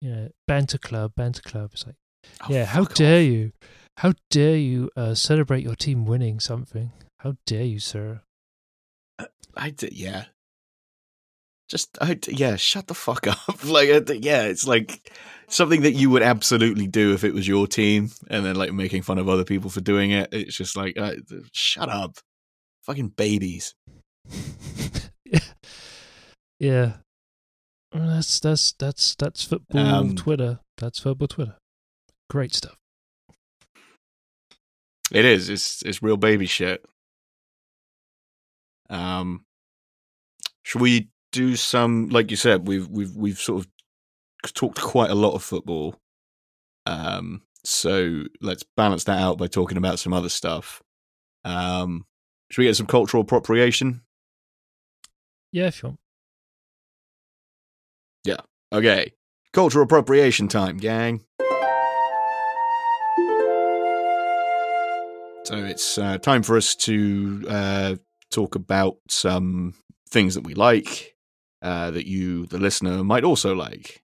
you know, banter club, banter club. It's like Oh, yeah, how dare off. you? How dare you uh, celebrate your team winning something? How dare you, sir? I d- yeah. Just I d- yeah, shut the fuck up. like I d- yeah, it's like something that you would absolutely do if it was your team, and then like making fun of other people for doing it. It's just like uh, shut up, fucking babies. yeah. That's that's that's that's football Um, Twitter. That's football Twitter. Great stuff. It is. It's it's real baby shit. Um, should we do some? Like you said, we've we've we've sort of talked quite a lot of football. Um, so let's balance that out by talking about some other stuff. Um, should we get some cultural appropriation? Yeah, if you want. Yeah. Okay, cultural appropriation time, gang. So it's uh, time for us to uh, talk about some things that we like uh, that you, the listener, might also like.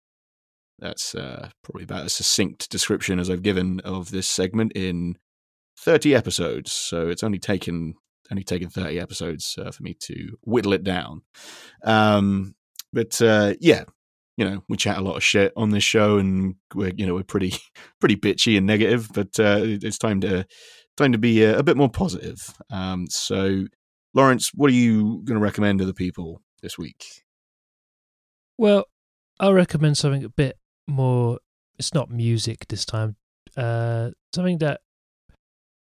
That's uh, probably about a succinct description as I've given of this segment in thirty episodes. So it's only taken only taken thirty episodes uh, for me to whittle it down. Um, but uh, yeah, you know, we chat a lot of shit on this show, and we're you know we're pretty pretty bitchy and negative. But uh, it's time to time to be a, a bit more positive. Um, so, Lawrence, what are you going to recommend to the people this week? Well, I'll recommend something a bit more. It's not music this time. Uh, something that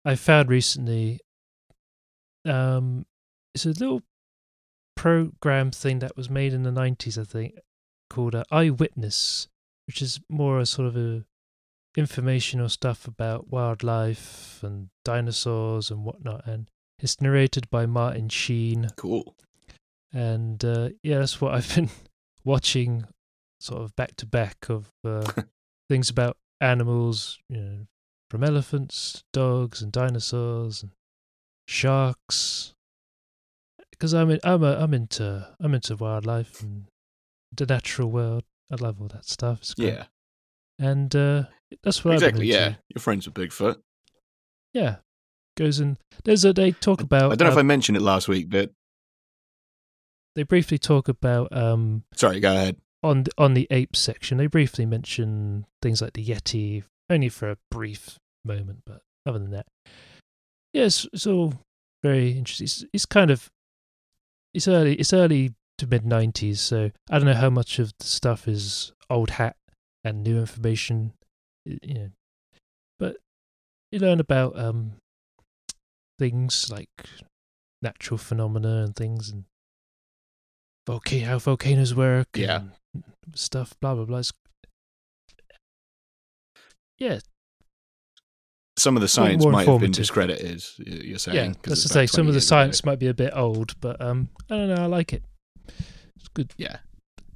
I found recently. Um, it's a little program thing that was made in the nineties, I think, called uh, Eyewitness, which is more a sort of a informational stuff about wildlife and dinosaurs and whatnot. And it's narrated by Martin Sheen Cool. and uh, yeah, that's what I've been watching, sort of back to back of uh, things about animals, you know, from elephants, dogs, and dinosaurs, and sharks. Because I'm in, I'm a, I'm into I'm into wildlife and the natural world. I love all that stuff. It's great. Yeah, and uh, that's what exactly. Yeah, you're friends with Bigfoot. yeah. Goes in. There's a they talk about. I don't know if uh, I mentioned it last week, but they briefly talk about um sorry, go ahead. On the, on the apes section, they briefly mention things like the Yeti, only for a brief moment, but other than that, yeah, it's, it's all very interesting. It's, it's kind of it's early, it's early to mid '90s, so I don't know how much of the stuff is old hat and new information, you know, but you learn about um things like natural phenomena and things and volcano how volcanoes work Yeah. Stuff blah blah blah It's- yeah Some of the science might have been discredited. You're saying? yeah that's to say some of the years ago. science might be a bit old but um i don't know i like it it's good Yeah.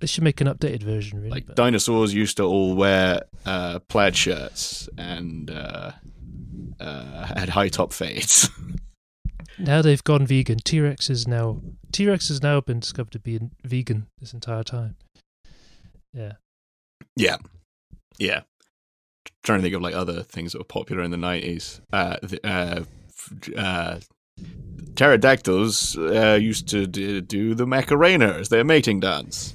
they should make an updated version really like but- dinosaurs used to all wear uh, plaid shirts and uh, uh, had high top fades. now they've gone vegan t-rex is now t-rex has now been discovered to be vegan this entire time yeah Yeah, yeah. Trying to think of like other things that were popular in the nineties. Uh, the, uh, uh, pterodactyls uh, used to d- do the Macarena as their mating dance.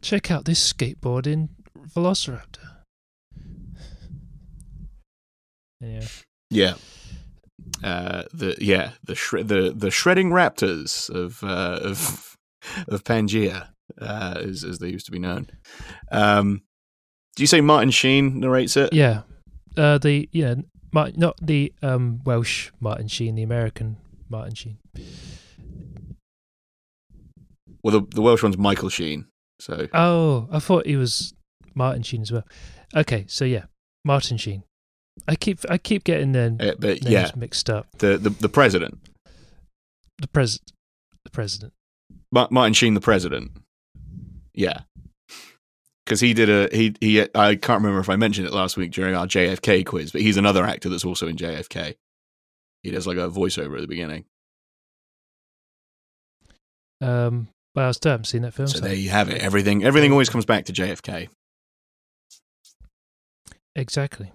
Check out this skateboarding Velociraptor. Yeah. Yeah. Uh, the yeah the the the shredding raptors of uh, of of Pangea, uh, as as they used to be known. Um, do you say Martin Sheen narrates it? Yeah. Uh, the yeah, Martin, not the um, Welsh Martin Sheen, the American Martin Sheen. Well, the the Welsh one's Michael Sheen. So Oh, I thought he was Martin Sheen as well. Okay, so yeah, Martin Sheen. I keep I keep getting their uh, names yeah, mixed up. the, the the president, The president, the president. Ma- Martin Sheen, the president. Yeah, because he did a he he. I can't remember if I mentioned it last week during our JFK quiz, but he's another actor that's also in JFK. He does like a voiceover at the beginning. Um, well, I still haven't seen that film. So so- there you have it. Everything everything always comes back to JFK. Exactly.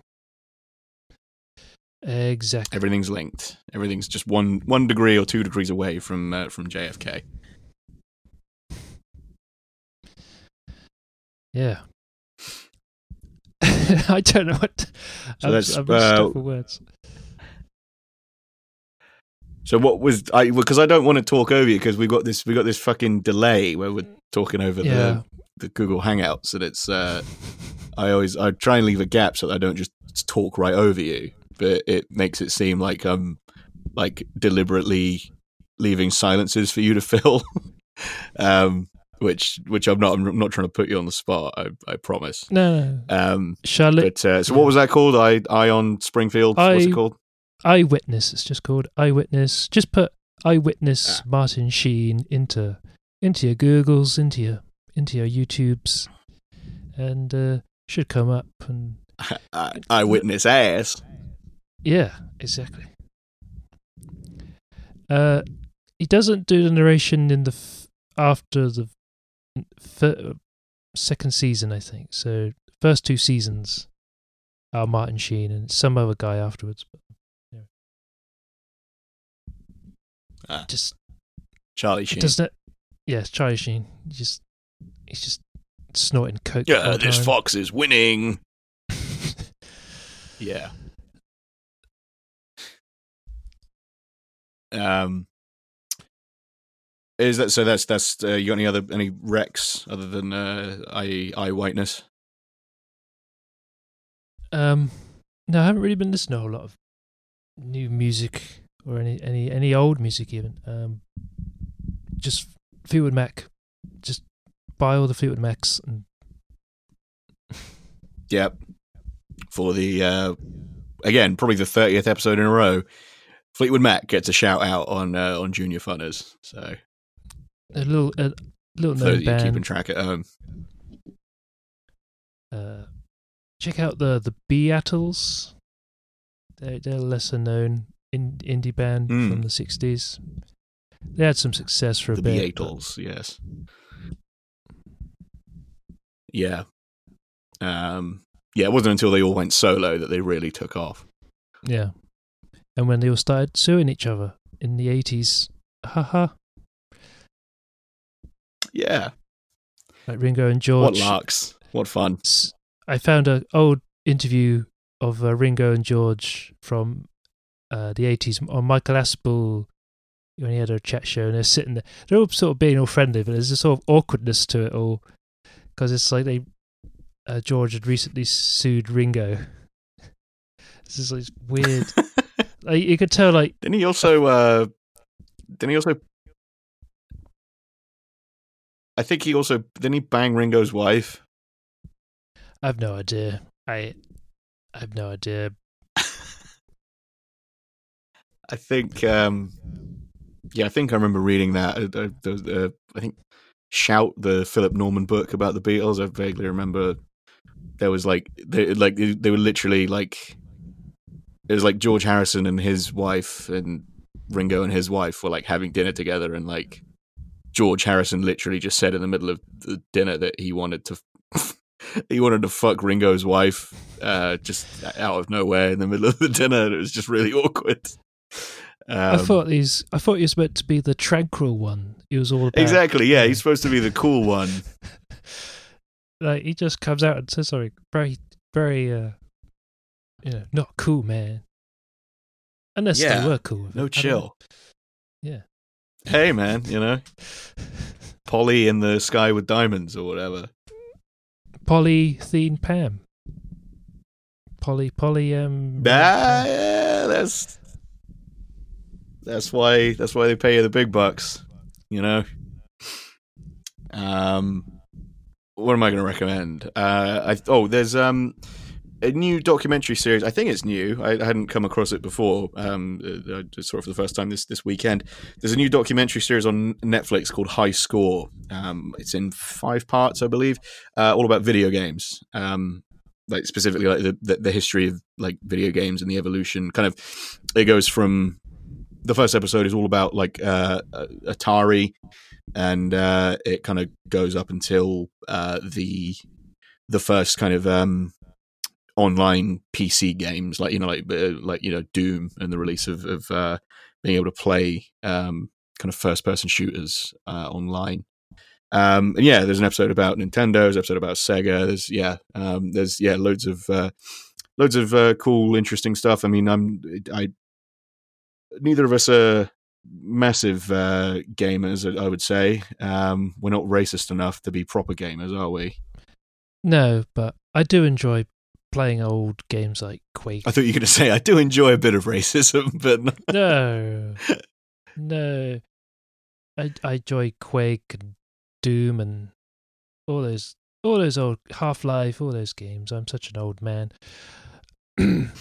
Exactly. Everything's linked. Everything's just one one degree or two degrees away from uh, from JFK. Yeah. I don't know what. So I'm, that's, I'm uh, for words. So what was I? Because I don't want to talk over you because we got this we got this fucking delay where we're talking over Yeah. the the Google Hangouts, and it's uh, I always I try and leave a gap so that I don't just talk right over you, but it makes it seem like I'm like deliberately leaving silences for you to fill. um, which which I'm not I'm not trying to put you on the spot. I I promise. No, no. Um, Charlotte but uh, so what was that called? I Ion Springfield. What's it called? Eyewitness. It's just called Eyewitness. Just put Eyewitness Ah. Martin Sheen into into your Googles, into your into your YouTubes, and uh, should come up. And I, eyewitness ass. yeah, exactly. Uh, he doesn't do the narration in the f- after the second season, I think. So first two seasons are Martin Sheen and some other guy afterwards. But yeah. Ah. Just Charlie Sheen. doesn't it? Yes, Charlie Sheen. Just he's just snorting coke. Yeah, this time. fox is winning. Yeah. Um. Is that so? That's that's. Uh, you got any other any wrecks other than uh, eye eye whiteness? Um, no, I haven't really been listening to a whole lot of new music or any any any old music even. Um, just Fleetwood Mac. Just buy all the Fleetwood Macs and Yep. For the uh, again, probably the thirtieth episode in a row, Fleetwood Mac gets a shout out on uh, on Junior Funners. So a little a little known you keeping track at home, Uh, check out the the Beatles. They're they're a lesser known in, indie band Mm. from the sixties. They had some success for a the bit. but- Beatles, yes, yeah, um, yeah. It wasn't until they all went solo that they really took off. Yeah. And when they all started suing each other in the 80s, haha, Yeah, like Ringo and George. what larks, what fun. I found an old interview of uh, Ringo and George from uh, the 80s on Michael Aspel when he had a chat show and they're sitting there. They're all sort of being all friendly, but there's a sort of awkwardness to it all because it's like they, uh, George had recently sued Ringo. This is like weird. like, you could tell, like, Didn't he also? Uh, didn't he also? I think he also didn't he bang Ringo's wife. I've no idea. I, I have no idea. I think, um, yeah, I think I remember reading that. Uh, uh, there uh, I think Shout, the Philip Norman book about the Beatles. I vaguely remember there was like they like they were literally like it was like George Harrison and his wife and Ringo and his wife were like having dinner together and like George Harrison literally just said in the middle of the dinner that he wanted to he wanted to fuck Ringo's wife uh, just out of nowhere in the middle of the dinner. It was just really awkward. Um, I thought he's. I thought he was meant to be the tranquil one. He was all about, exactly. Yeah, he's supposed to be the cool one. like he just comes out and says something very, very, uh, you know, not cool, man. Unless yeah, they were cool. No chill. Yeah. Hey, man. You know, Polly in the sky with diamonds or whatever. Polythene Pam. Polly, Polly, um. Ah, yeah, that's that's why that's why they pay you the big bucks. You know. Um, what am I going to recommend? Uh, I oh, there's um a new documentary series. I think it's new. I, hadn't come across it before. Um, uh, I saw it for the first time this this weekend. There's a new documentary series on Netflix called High Score. Um, it's in five parts, I believe, uh, all about video games. Um, like specifically like the, the, the history of like video games and the evolution. Kind of, it goes from the first episode is all about like uh, Atari, and uh, it kind of goes up until uh, the the first kind of um, online PC games, like you know, like uh, like you know, Doom, and the release of, of uh, being able to play um, kind of first person shooters uh, online. Um, and yeah, there's an episode about Nintendo, there's an episode about Sega. There's yeah, um, there's yeah, loads of uh, loads of uh, cool, interesting stuff. I mean, I'm I neither of us are massive uh, gamers. I would say um, we're not racist enough to be proper gamers, are we? No, but I do enjoy playing old games like Quake. I thought you were going to say I do enjoy a bit of racism, but no, no. I I enjoy Quake and Doom and all those all those old Half Life, all those games. I'm such an old man.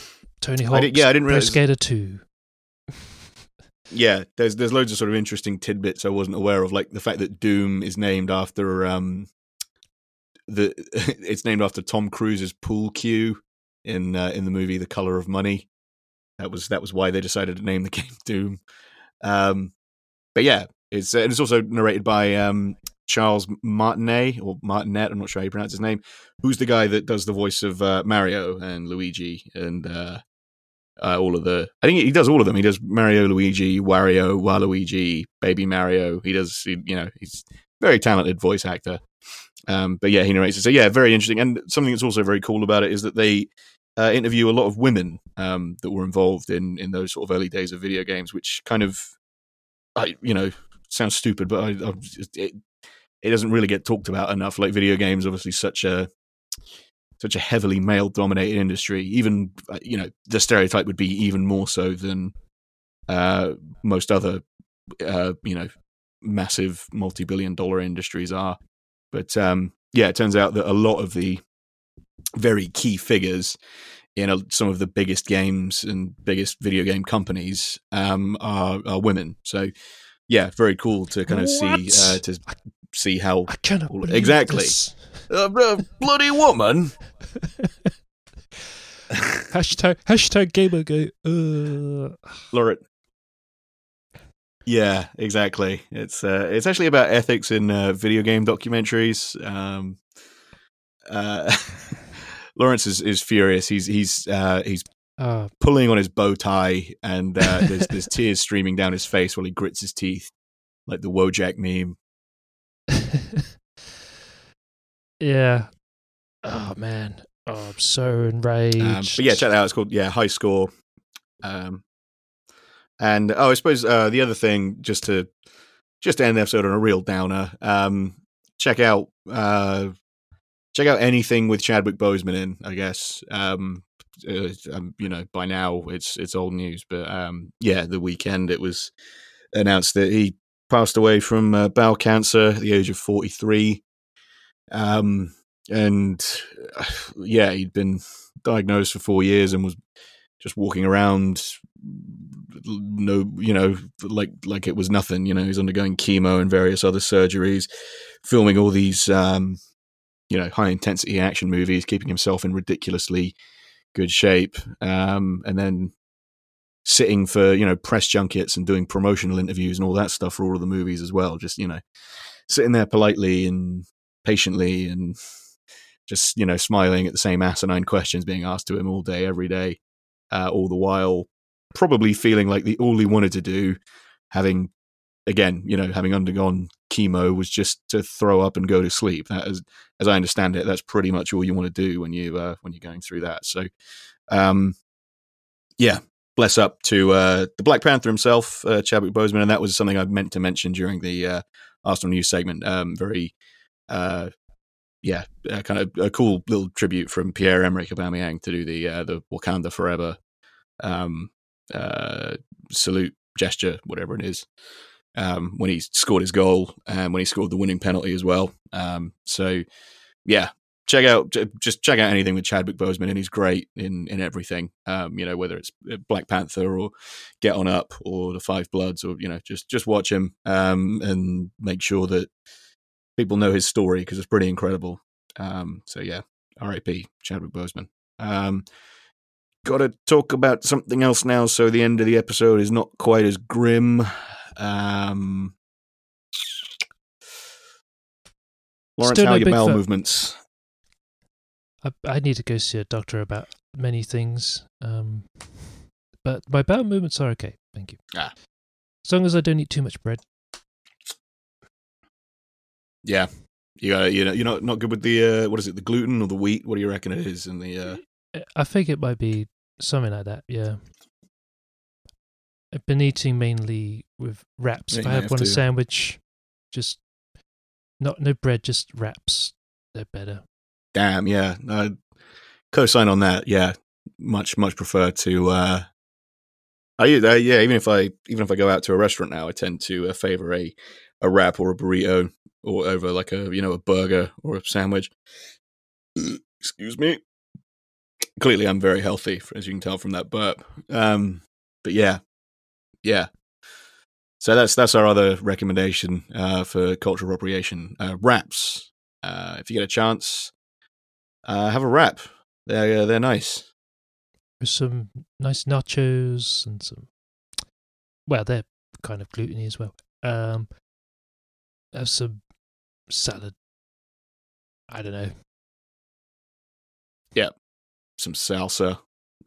Tony Hawk, yeah, I didn't realize. Skater Two. yeah, there's there's loads of sort of interesting tidbits I wasn't aware of, like the fact that Doom is named after um the it's named after Tom Cruise's pool cue in uh, in the movie The Color of Money. That was that was why they decided to name the game Doom. Um, but yeah, it's uh, it's also narrated by um, Charles Martinet or Martinet. I'm not sure how you pronounce his name. Who's the guy that does the voice of uh, Mario and Luigi and uh, uh, all of the? I think he does all of them. He does Mario, Luigi, Wario, Waluigi, Baby Mario. He does. He, you know, he's very talented voice actor. Um, but yeah, he narrates it. So yeah, very interesting. And something that's also very cool about it is that they uh, interview a lot of women um, that were involved in in those sort of early days of video games, which kind of, I you know, sounds stupid, but I, I it, it doesn't really get talked about enough. Like video games, obviously, such a such a heavily male dominated industry. Even uh, you know, the stereotype would be even more so than uh, most other uh, you know massive multi billion dollar industries are. But um, yeah, it turns out that a lot of the very key figures in a, some of the biggest games and biggest video game companies um, are, are, women. So yeah, very cool to kind of what? see uh, to see how I cannot all, exactly uh, bloody woman. hashtag hashtag gamer go. Uh. Lauren, yeah, exactly. It's uh, it's actually about ethics in uh, video game documentaries. Um, uh, Lawrence is, is furious. He's he's uh, he's uh. pulling on his bow tie, and uh, there's there's tears streaming down his face while he grits his teeth, like the Wojak meme. yeah. Oh man. Oh, I'm so enraged. Um, but yeah, check that out. It's called yeah High Score. Um, and oh, I suppose uh, the other thing, just to just to end the episode on a real downer, um, check out uh, check out anything with Chadwick Boseman in. I guess um, uh, um, you know by now it's it's old news, but um, yeah, the weekend it was announced that he passed away from uh, bowel cancer at the age of forty three. Um, and yeah, he'd been diagnosed for four years and was just walking around no you know like like it was nothing you know he's undergoing chemo and various other surgeries filming all these um you know high intensity action movies keeping himself in ridiculously good shape um and then sitting for you know press junkets and doing promotional interviews and all that stuff for all of the movies as well. Just you know, sitting there politely and patiently and just you know smiling at the same asinine questions being asked to him all day every day, uh, all the while probably feeling like the all he wanted to do, having again you know having undergone chemo was just to throw up and go to sleep. That is, as I understand it, that's pretty much all you want to do when you uh, when you're going through that. So, um, yeah, bless up to uh, the Black Panther himself, uh, Chadwick Boseman, and that was something I meant to mention during the uh, Arsenal news segment. Um, very, uh, yeah, kind of a cool little tribute from Pierre Emerick Aubameyang to do the uh, the Wakanda Forever um, uh, salute gesture, whatever it is, um, when he scored his goal and when he scored the winning penalty as well. Um, so, yeah, check out just check out anything with Chadwick Boseman, and he's great in in everything. Um, you know, whether it's uh, Black Panther or Get On Up or The Five Bloods, or you know, just just watch him um, and make sure that people know his story because it's pretty incredible. Um, so yeah, R.I.P. Chadwick Boseman. Got to talk about something else now, so the end of the episode is not quite as grim. Um, Lawrence, Still how no are your bowel movements? I, I need to go see a doctor about many things. Um, but my bowel movements are okay. Thank you. Ah. As long as I don't eat too much bread. Yeah, you got you know you're not not good with the uh, what is it the gluten or the wheat? What do you reckon it is? And the uh, Uh, I think it might be something like that. Yeah. I've been eating mainly with wraps. Yeah, if I have have one a to. sandwich, just not no bread, just wraps. They're better. damn, yeah, uh, co-sign on that. Yeah, much much prefer to. Uh, I uh, yeah, even if I even if I go out to a restaurant now, I tend to uh, favor a a wrap or a burrito or over like a you know a burger or a sandwich. Excuse me. Clearly, I'm very healthy, as you can tell from that burp. Um, but yeah, yeah. So that's that's our other recommendation uh, for cultural appropriation. Uh, wraps. Uh, if you get a chance, uh, have a wrap. They're uh, they're nice. With some nice nachos and some. Well, they're kind of gluteny as well. Um, have some salad. I don't know. Some salsa,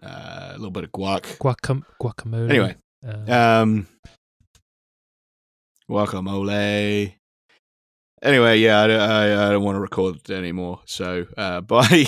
uh, a little bit of guac. Guacam- guacamole. Anyway, Uh, um, guacamole. Anyway, yeah, I, don't- I, I don't want to record anymore. So, uh, bye.